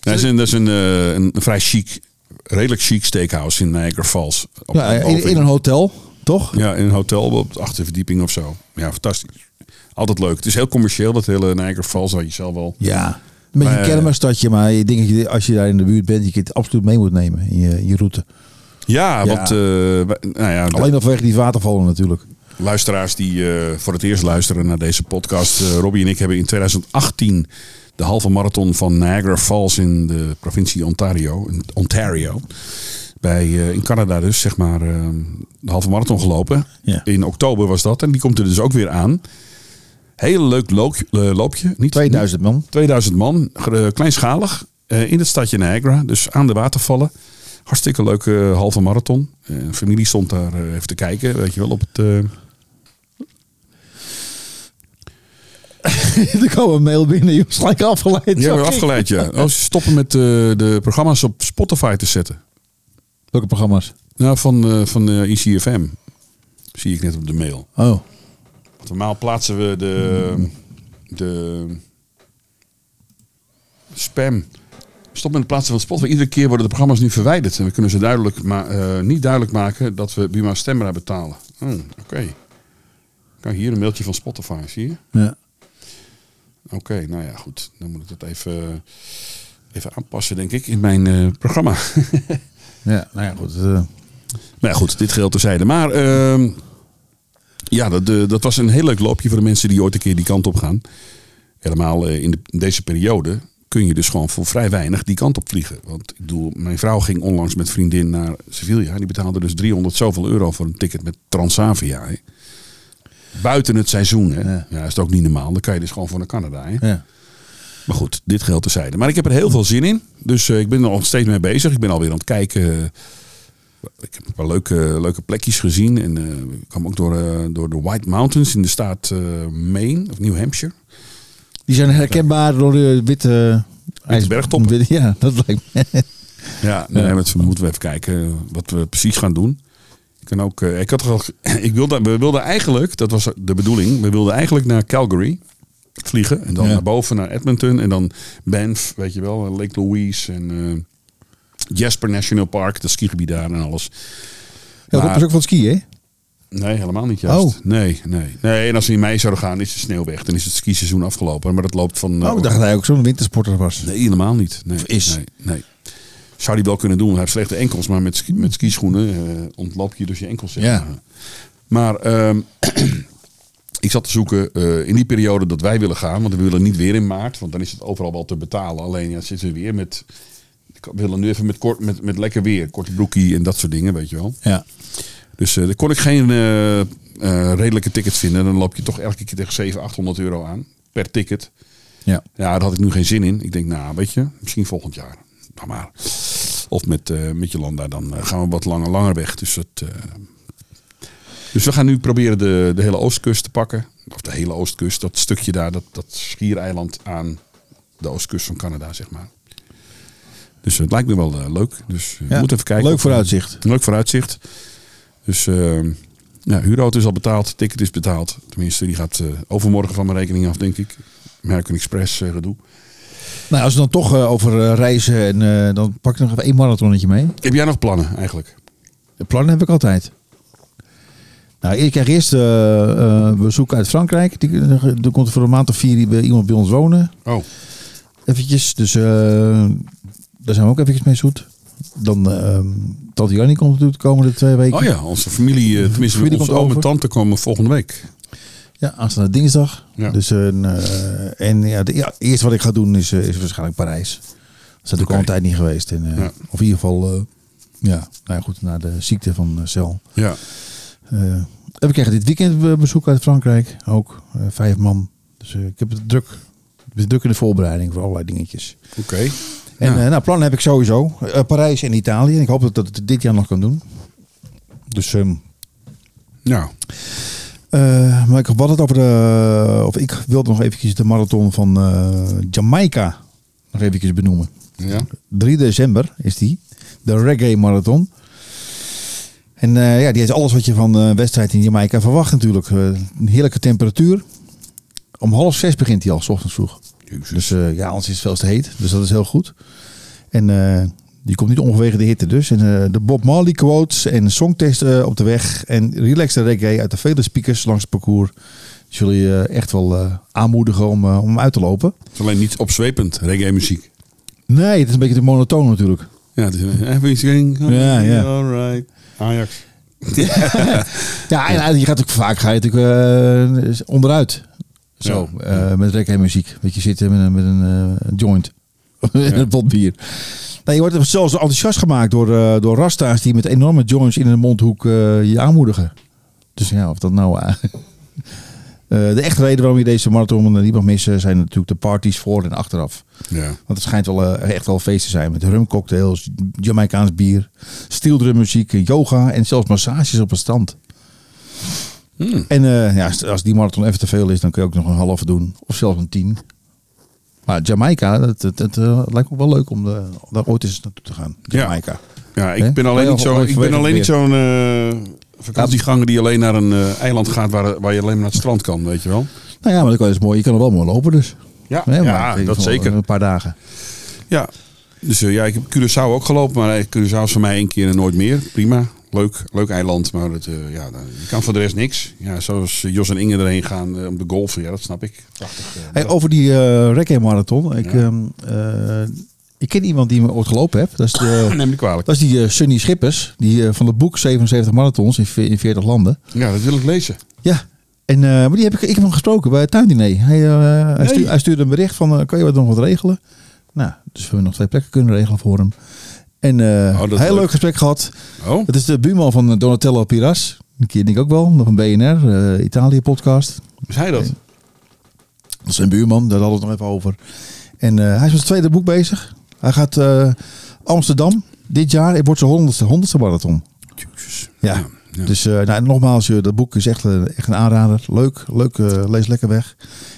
A: Dat is een, dat is een, eh, een vrij chic, redelijk chic steakhouse in Niagara Falls. Op,
B: ja, in een hotel, toch?
A: Ja, in een hotel op de achterverdieping of zo. Ja, fantastisch. Altijd leuk. Het is heel commercieel, dat hele Niagara Falls. Had je zelf wel.
B: Ja. Een beetje een
A: eh,
B: kermisstadje, maar je denkt dat je, als je daar in de buurt bent, je het absoluut mee moet nemen in je, in je route.
A: Ja,
B: Ja.
A: want eh, nou ja,
B: Alleen vanwege die watervallen natuurlijk.
A: luisteraars die eh, voor het eerst luisteren naar deze podcast. Robbie en ik hebben in 2018 de halve marathon van Niagara Falls in de provincie Ontario. in Ontario. Bij, in Canada dus, zeg maar, de halve marathon gelopen.
B: Ja.
A: In oktober was dat. En die komt er dus ook weer aan. Heel leuk loopje. eh, loopje. Niet,
B: 2000 man.
A: 2000 man, eh, kleinschalig, eh, in het stadje Niagara, dus aan de watervallen. Hartstikke leuke halve marathon. Familie stond daar even te kijken, weet je wel, op het...
B: er kwam een mail binnen, je was gelijk afgeleid. Ik.
A: afgeleid, ja. Oh, ze stoppen met de programma's op Spotify te zetten.
B: Welke programma's?
A: Nou, van, van ICFM. Zie ik net op de mail.
B: Oh.
A: Normaal plaatsen we de, de spam. Stop met het plaatsen van Spotify. Iedere keer worden de programma's nu verwijderd. En we kunnen ze duidelijk eh, niet duidelijk maken dat we Buma Stemra betalen. Oh, Oké. Kijk, hier een mailtje van Spotify, zie je?
B: Ja.
A: Oké, nou ja, goed. Dan moet ik dat even, even aanpassen, denk ik, in mijn eh, programma.
B: ja, nou ja, goed. eh,
A: Maar ja, goed, dit geldt terzijde. Maar ehm, ja, dat, eh, dat was een heel leuk loopje voor de mensen die ooit een keer die kant op gaan. Helemaal eh, in, de, in deze periode kun je dus gewoon voor vrij weinig die kant op vliegen. Want ik bedoel, mijn vrouw ging onlangs met vriendin naar Sevilla. Die betaalde dus 300 zoveel euro voor een ticket met Transavia. hè. Buiten het seizoen, hè.
B: Ja.
A: Ja. is het ook niet normaal. Dan kan je dus gewoon voor naar Canada, hè.
B: ja.
A: Maar goed, dit geldt terzijde. Maar ik heb er heel veel zin in. Dus eh, ik ben er nog steeds mee bezig. Ik ben alweer aan het kijken. Ik heb een paar leuke, leuke plekjes gezien. En eh, ik kwam ook door, eh, door de White Mountains in de staat eh, Maine of New Hampshire.
B: Die zijn herkenbaar door de witte... ijs-
A: bergtoppen.
B: witte- Ja, dat lijkt me.
A: Ja, nee,
B: Ja.
A: moeten we even kijken wat we precies gaan doen. Ik, kan ook, ik had al, ik wilde, we wilden eigenlijk, dat was de bedoeling, we wilden eigenlijk naar Calgary vliegen. En dan
B: Ja.
A: naar boven naar Edmonton. En dan Banff, weet je wel, Lake Louise en Jasper National Park, dat skigebied daar en alles.
B: Ja, dat
A: Maar-
B: is ook van het skiën, hè?
A: Nee, helemaal niet juist.
B: Oh.
A: Nee, nee. Nee, en als we in mei zouden gaan, is de sneeuw weg. Dan is het skiseizoen afgelopen. Maar dat loopt van... eh,
B: Oh, ik dacht dat hij ook zo'n wintersporter was.
A: Nee, helemaal niet. Nee,
B: Of is.
A: Nee, nee. Zou die wel kunnen doen. Hij heeft slechte enkels, maar met, ski, met skischoenen eh, ontloop je dus je enkels. zeg
B: Ja.
A: maar. Maar ehm, ik zat te zoeken eh, in die periode dat wij willen gaan. Want we willen niet weer in maart. Want dan is het overal wel te betalen. Alleen ja, zitten we weer met... we willen nu even met, kort, met, met lekker weer. Korte broekie en dat soort dingen, weet je wel.
B: Ja.
A: Dus eh daar kon ik geen eh, eh, redelijke ticket vinden. Dan loop je toch elke keer tegen 700, 800 euro aan. Per ticket.
B: Ja.
A: Ja, daar had ik nu geen zin in. Ik denk, nou, weet je, misschien volgend jaar. Dan maar. Of met, met Jolanda, dan gaan we wat langer, langer weg. Dus, het, dus we gaan nu proberen de, de hele oostkust te pakken. Of de hele oostkust, dat stukje daar, dat, dat schiereiland aan de oostkust van Canada, zeg maar. Dus het lijkt me wel eh, leuk. Dus we
B: Ja,
A: moeten even kijken.
B: leuk
A: we-
B: vooruitzicht.
A: Leuk vooruitzicht. Dus eh ja, huurauto is al betaald, ticket is betaald. Tenminste, die gaat eh, overmorgen van mijn rekening af, denk ik. American Express eh, gedoe.
B: Nou, als we dan toch eh, over eh, reizen en eh, dan pak ik nog even één marathonnetje mee.
A: Heb jij nog plannen eigenlijk?
B: De plannen heb ik altijd. Nou, ik krijg eerst eh, eh, bezoek uit Frankrijk. Die, er komt voor een maand of vier iemand bij ons wonen.
A: Oh,
B: Eventjes. Dus eh, daar zijn we ook eventjes mee zoet. Dan eh Tante Jannie komt natuurlijk de komende twee weken.
A: oh ja, onze familie, eh, tenminste
B: familie
A: onze oom en tante komen volgende week.
B: Ja, aanstaande dinsdag.
A: Ja.
B: Dus, eh, en ja, de, ja, eerst wat ik ga doen is, is waarschijnlijk Parijs. Dat is natuurlijk al een tijd niet geweest. En,
A: Ja.
B: Of in ieder geval, ja, nou ja, goed, naar de ziekte van uh, Cel.
A: Ja,
B: en we krijgen dit weekend be- bezoek uit Frankrijk. Ook vijf man. Dus ik heb het druk. Ik ben druk in de voorbereiding voor allerlei dingetjes.
A: oké.
B: En
A: Ja.
B: eh, nou, plannen heb ik sowieso. Eh, Parijs en Italië. Ik hoop dat dat het dit jaar nog kan doen. Dus,
A: Nou,
B: eh, maar ik had het over de. Of ik wilde nog eventjes de marathon van eh, Jamaica nog eventjes benoemen.
A: ja.
B: 3 december is die. De Reggae Marathon. En ja, die heeft alles wat je van een wedstrijd in Jamaica verwacht natuurlijk. Een heerlijke temperatuur. Om half zes begint hij al, s ochtends vroeg. Dus eh, ja, anders is het veel te heet. Dus dat is heel goed. En eh, die komt niet ongeveer de hitte dus. En eh, de Bob Marley quotes en songtest eh, op de weg. En relaxed reggae uit de vele speakers langs het parcours. Zullen je eh, echt wel aanmoedigen om, om uit te lopen.
A: Het is alleen niet opzwepend, reggae muziek.
B: Nee, het is een beetje te monotoon natuurlijk.
A: Ja, het is everything.
B: Ja, ja.
A: Alright. Ajax.
B: Ja, en je gaat ook vaak ga je natuurlijk onderuit. Zo,
A: Ja.
B: eh, met reggae muziek. Weet je, zitten met een, met een eh, joint. een pot bier. Nee, je wordt zelfs enthousiast gemaakt door, eh, door rasta's die met enorme joints in de mondhoek je aanmoedigen. Dus ja, of dat nou... de echte reden waarom je deze marathon niet mag missen zijn natuurlijk de parties voor en achteraf.
A: Ja.
B: Want het schijnt wel echt wel feest te zijn met rumcocktails, Jamaicaans bier, steeldrummuziek, yoga en zelfs massages op het strand.
A: Hmm.
B: En eh, ja, als- die marathon even te veel is, dan kun je ook nog een halve doen. Of zelfs een tien. Maar Jamaica, dat, dat, dat, eh, lijkt me wel leuk om, de, om daar ooit eens naartoe te gaan.
A: Ja.
B: Jamaica.
A: Ja, ik ben alleen niet, zo,
B: gewoon
A: ik ben alleen niet zo'n eh vakantieganger die alleen naar een eh, eiland gaat waar, waar je alleen maar naar het strand kan, weet je wel.
B: Nou ja, maar dat is mooi. Je kan er wel mooi lopen dus.
A: Ja, ja dat zeker.
B: Een paar dagen.
A: Ja, dus eh, ja, ik heb Curaçao ook gelopen, maar eh, Curaçao is voor mij één keer en nooit meer. Prima, leuk, leuk eiland, maar het, eh, ja, dan- je kan voor de rest niks. Ja, zoals Jos en Inge erheen gaan eh, om de golfen, ja, dat snap ik. Prachtig. eh,
B: Hey, over die eh reggae marathon. Ik,
A: Ja.
B: ehm, eh, ik ken iemand die me ooit gelopen heeft. Dat is, de,
A: Neem me kwalijk.
B: dat is die Sunny Schippers. Die van het boek 77 marathons in, ve- in 40 landen.
A: Ja, dat wil ik lezen.
B: Ja. En, eh, maar die heb ik, ik heb hem gesproken bij het tuindiner. Hij, eh, hij,
A: Nee.
B: stuurde, hij stuurde een bericht van, kan je wat nog wat regelen? Nou, dus we hebben nog twee plekken kunnen regelen voor hem. En
A: Oh, dat is
B: heel
A: leuk.
B: leuk gesprek gehad.
A: Oh,
B: Het is de buurman van eh, Donatello Piras. Die ken ik ook wel. Nog een BNR, eh, Italië podcast.
A: is hij dat?
B: Dat is zijn buurman, daar hadden we het nog even over. En hij is met zijn tweede boek bezig. Hij gaat Amsterdam dit jaar. Het wordt zijn honderdste, honderdste marathon.
A: Jezus.
B: Ja.
A: ja.
B: Dus nou, nogmaals, dat boek is echt, echt een aanrader. Leuk, leuk lees lekker weg.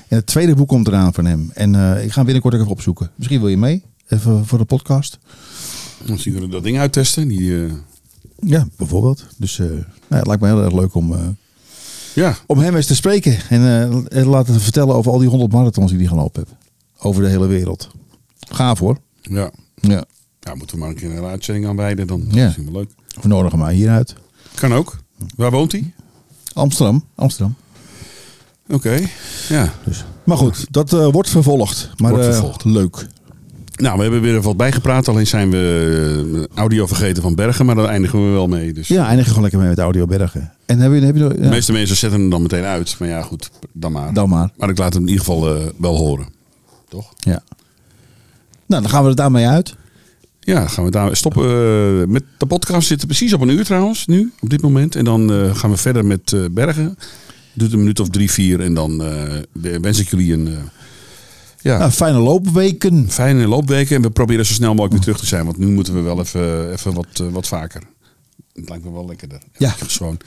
B: En het tweede boek komt eraan van hem. En ik ga hem binnenkort even opzoeken. Misschien wil je mee, even voor de podcast.
A: Misschien kunnen we dat ding uittesten. Die, eh,
B: Ja, bijvoorbeeld. Dus eh, nou, ja, het lijkt me heel erg leuk om, eh,
A: ja,
B: om hem eens te spreken. En en laten vertellen over al die 100 marathons die hij gelopen heeft. Over de hele wereld. Gaaf hoor.
A: ja.
B: Ja.
A: Ja, moeten we maar een keer een uitzending aanwijden. Dan
B: Ja.
A: is het wel leuk.
B: We nodigen hem maar hieruit.
A: Kan ook. Waar woont hij?
B: Amsterdam. Amsterdam.
A: Oké, ja.
B: Dus. Maar goed, dat wordt vervolgd. Maar
A: Wordt vervolgd.
B: leuk.
A: Nou, we hebben weer wat bijgepraat. Alleen zijn we eh, audio vergeten van Bergen. Maar daar eindigen we wel mee. Dus
B: Ja, eindigen gewoon lekker mee met Audio Bergen. En heb je, heb je er-
A: de
B: ja,
A: meeste mensen zetten hem dan meteen uit. Maar ja, goed, dan maar.
B: dan maar.
A: Maar ik laat hem in ieder geval eh, wel horen. Toch?
B: Ja. Nou, dan gaan we er daarmee uit.
C: Ja, gaan we daar stoppen eh, met de podcast. Zitten precies op een uur trouwens, nu, op dit moment. En dan gaan we verder met Bergen. Doet een minuut of drie, vier. En dan wens ik jullie een ja,
B: Nou, fijne loopweken.
C: fijne loopweken. En we proberen zo snel mogelijk weer terug te zijn. Want nu moeten we wel even, even wat, eh, wat vaker. Het lijkt me wel lekkerder.
B: Ja.
C: Gewoon.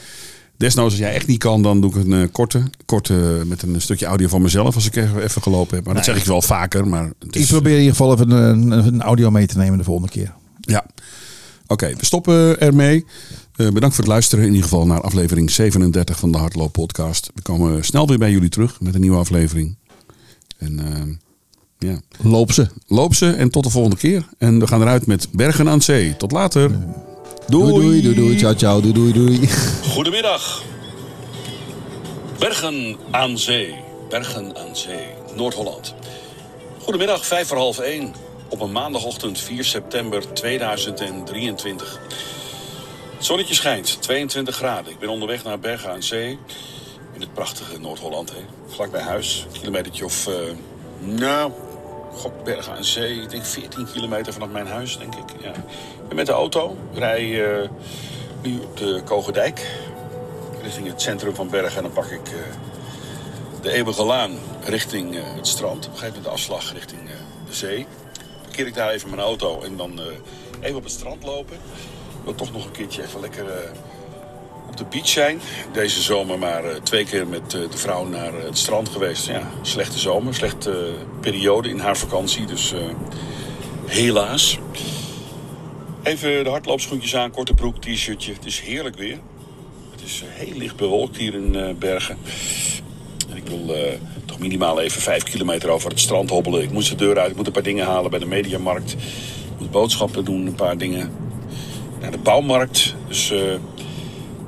C: Desnoods, als jij echt niet kan, dan doe ik een eh, korte. Korte met een stukje audio van mezelf. Als ik even, even gelopen heb. Maar dat zeg ik wel vaker. Maar
B: Ik probeer in ieder geval even een, een audio mee te nemen de volgende keer.
C: Ja. Oké, we stoppen ermee. Eh, bedankt voor het luisteren. In ieder geval naar aflevering 37 van de Hardloop Podcast. We komen snel weer bij jullie terug met een nieuwe aflevering. En eh, ja,
B: Loop ze.
C: loop ze en tot de volgende keer. En we gaan eruit met Bergen aan Zee. Tot later.
B: Doei, doei, doei, doei. Ciao, ciao. Doei, doei, doei.
A: Goedemiddag. Bergen aan zee. Bergen aan zee. Noord-Holland. Goedemiddag, vijf voor half één. Op een maandagochtend 4 september 2023. Het zonnetje schijnt, 22 graden. Ik ben onderweg naar Bergen aan Zee. In het prachtige Noord-Holland. Vlak bij huis. Een kilometertje of... eh, nou, god, Bergen aan Zee. Ik denk 14 kilometer vanaf mijn huis, denk ik. Ja. Ben met de auto. Rij eh, nu op de Kogendijk. Richting het centrum van Bergen. En dan pak ik eh, de Eeuwige Laan richting eh, het strand. Op een gegeven moment de afslag richting de zee. Parkeer ik daar even mijn auto en dan even op het strand lopen. Wil toch nog een keertje even lekker op de beach zijn. Deze zomer maar eh, twee keer met eh, de vrouw naar het strand geweest. Ja, slechte zomer, slechte eh, periode in haar vakantie. Dus helaas. Even de hardloopschoentjes aan, korte broek, t-shirtje. Het is heerlijk weer. Het is heel licht bewolkt hier in Bergen. En ik wil toch minimaal even vijf kilometer over het strand hobbelen. Ik moest de deur uit, ik moet een paar dingen halen bij de mediamarkt. Ik moet boodschappen doen, een paar dingen. Naar de bouwmarkt. Dus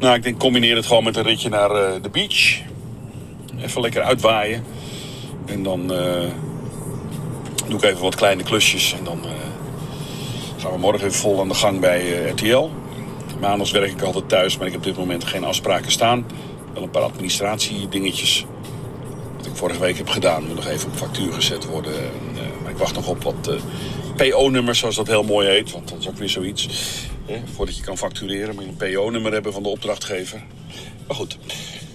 A: nou, ik denk combineer het gewoon met een ritje naar eh, de beach. Even lekker uitwaaien. En dan eh, doe ik even wat kleine klusjes. En dan eh, gaan we morgen even vol aan de gang bij RTL. Maandags werk ik altijd thuis, maar ik heb op dit moment geen afspraken staan. Wel een paar administratiedingetjes. Wat ik vorige week heb gedaan, moet nog even op factuur gezet worden. En, maar ik wacht nog op wat PO-nummers, zoals dat heel mooi heet. Want dat is ook weer zoiets. Voordat je kan factureren, moet je een PO-nummer hebben van de opdrachtgever. Maar goed,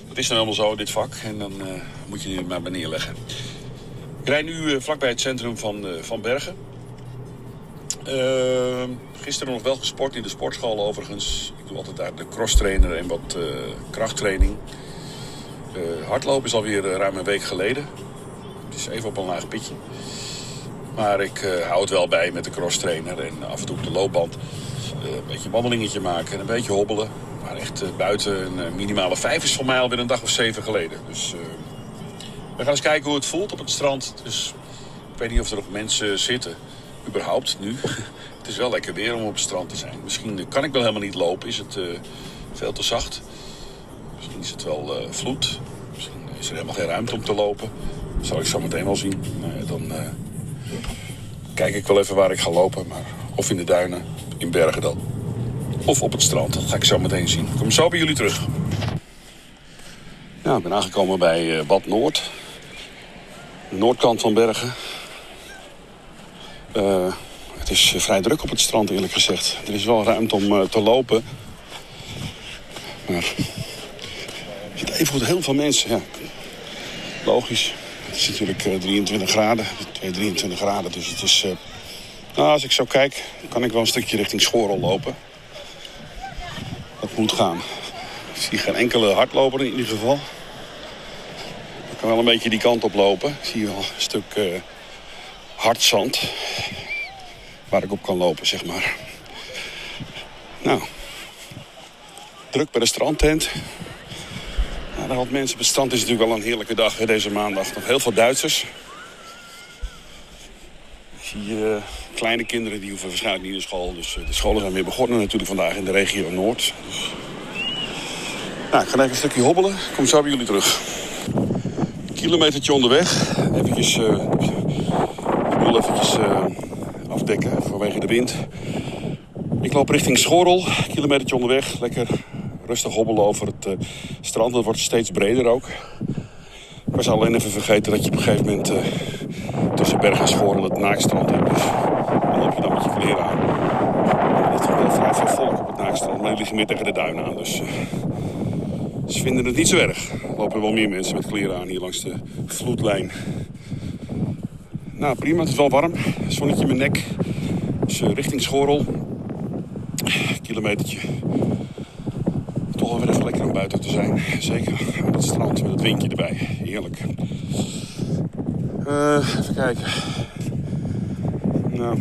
A: dat is nou helemaal zo, dit vak. En dan eh, moet je het maar neerleggen. Ik rijd nu eh, vlakbij het centrum van, eh, van Bergen. Ehm, gisteren nog wel gesport in de sportschool overigens. Ik doe altijd daar de crosstrainer en wat krachttraining. Hardlopen is alweer ruim een week geleden. Het is even op een laag pitje. Maar ik eh, hou het wel bij met de crosstrainer en af en toe op de loopband. Eh, een beetje wandelingetje maken en een beetje hobbelen. Maar echt eh, buiten een eh, minimale vijf is voor mij alweer een dag of zeven geleden. Dus we gaan eens kijken hoe het voelt op het strand. Dus ik weet niet of er nog mensen zitten. Überhaupt nu. Het is wel lekker weer om op het strand te zijn. Misschien kan ik wel helemaal niet lopen. Is het eh, veel te zacht. Misschien is het wel vloed. Misschien is er helemaal geen ruimte om te lopen. Dat zal ik zo meteen wel zien. Dan kijk ik wel even waar ik ga lopen. Maar of in de duinen, in bergen dan. Of op het strand. Dat ga ik zo meteen zien. Ik kom zo bij jullie terug. Ja, ik ben aangekomen bij eh, Bad Noord. Noordkant van Bergen. Eh, het is eh, vrij druk op het strand, eerlijk gezegd. Er is wel ruimte om te lopen. Maar er zitten even heel veel mensen. Ja. Logisch. Het is natuurlijk eh, 23 graden. 2, 23 graden. Dus het is. Eh, nou, als ik zo kijk, kan ik wel een stukje richting Schorel lopen. Dat moet gaan. Ik zie geen enkele hardloper in ieder geval. Ik kan wel een beetje die kant op lopen. Ik zie wel een stuk eh, hard zand. Waar ik op kan lopen, zeg maar. Nou. Druk bij de strandtent. Nou, daar wat mensen op het is natuurlijk wel een heerlijke dag deze maandag. Nog heel veel Duitsers. Zie eh, kleine kinderen die hoeven waarschijnlijk niet naar school. Dus eh, de scholen zijn weer begonnen natuurlijk vandaag in de regio Noord. Nou, ik ga even een stukje hobbelen. Ik kom zo bij jullie terug. Kilometertje onderweg. Eventjes, eh ik afdekken vanwege de wind. Ik loop richting Schorrel. Kilometertje onderweg. Lekker rustig hobbelen over het strand. Het wordt steeds breder ook. Ik was alleen even vergeten dat je op een gegeven moment eh, tussen Berg en Schorrel het naakstrand hebt. Dus dan loop je dan met je kleren aan. strand, maar die liggen meer tegen de duinen aan. Dus eh, ze vinden het niet zo erg. Er lopen wel meer mensen met kleren aan hier langs de vloedlijn. Nou, prima. Het is wel warm. Zonnetje in mijn nek. Dus eh, richting Schorel. Kilometertje. Toch wel weer even lekker om buiten te zijn. Zeker op het strand met het windje erbij. Heerlijk. Eh, even kijken. Nou,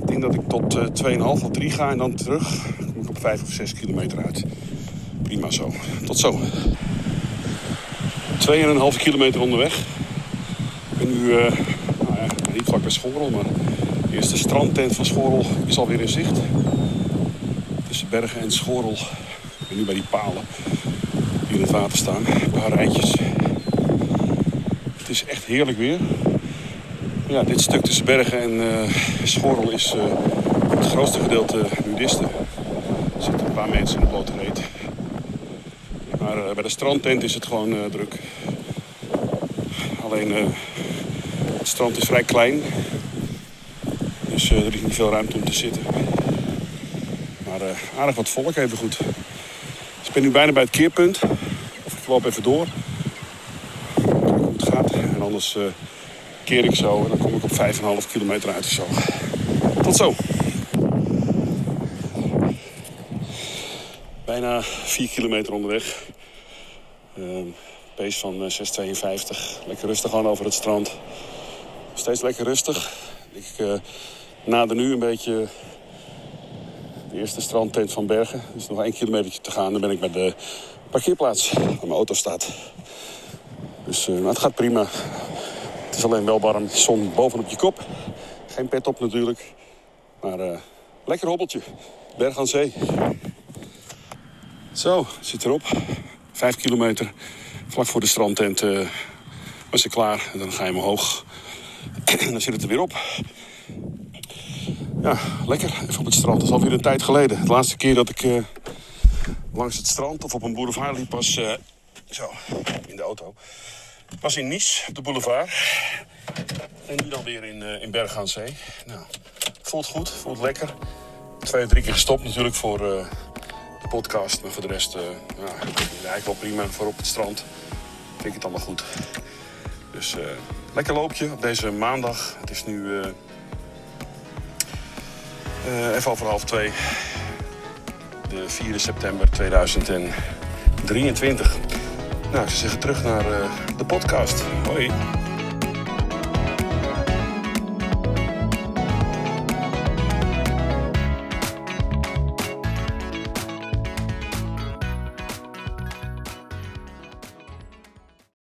A: ik denk dat ik tot eh 2,5 of 3 ga en dan terug. Dan kom ik op 5 of 6 kilometer uit. Prima zo. Tot zo. 2,5 kilometer onderweg. Ik ben nu eh, nou ja, niet vlak bij Schorel, maar de eerste strandtent van Schorel is alweer in zicht. Tussen Bergen en Schorel. Nu bij die palen die in het water staan. Een paar rijtjes. Het is echt heerlijk weer. Ja, dit stuk tussen Bergen en eh Schorel is eh, het grootste gedeelte nudisten. Er zitten een paar mensen in de blote. Maar eh, bij de strandtent is het gewoon druk. Alleen het strand is vrij klein. Dus er is niet veel ruimte om te zitten. Maar aardig wat volk even goed. Ben nu bijna bij het keerpunt. Of ik loop even door. Het gaat. En anders eh, keer ik zo en dan kom ik op 5,5 kilometer uit of zo. Tot zo. Bijna 4 kilometer onderweg. Ehm pace van eh, 6,52. Lekker rustig aan over het strand. Steeds lekker rustig. Ik eh, nader nu een beetje de eerste strandtent van Bergen. Er is nog één kilometer te gaan. Dan ben ik bij de parkeerplaats waar mijn auto staat. Dus nou, het gaat prima. Het is alleen wel warm. Zon bovenop je kop. Geen pet op natuurlijk. Maar eh, lekker hobbeltje. Berg aan zee. Zo, zit erop. Vijf kilometer. Vlak voor de strandtent eh, was ik klaar. En dan ga je omhoog. En dan zit het er weer op. Ja, lekker. Even op het strand. Dat is alweer een tijd geleden. De laatste keer dat ik eh, langs het strand of op een boulevard liep was... eh, zo, in de auto. Was in Nice, op de boulevard. En nu dan weer in, eh, in Bergen aan Zee. Nou, voelt goed, voelt lekker. Twee of drie keer gestopt natuurlijk voor de podcast. Maar voor de rest, ja, eigenlijk wel prima. Voor op het strand vind ik het allemaal goed. Dus lekker loopje op deze maandag. Het is nu even over half twee. De 4 september 2023. Nou, zou zeggen terug naar eh, de podcast. Hoi.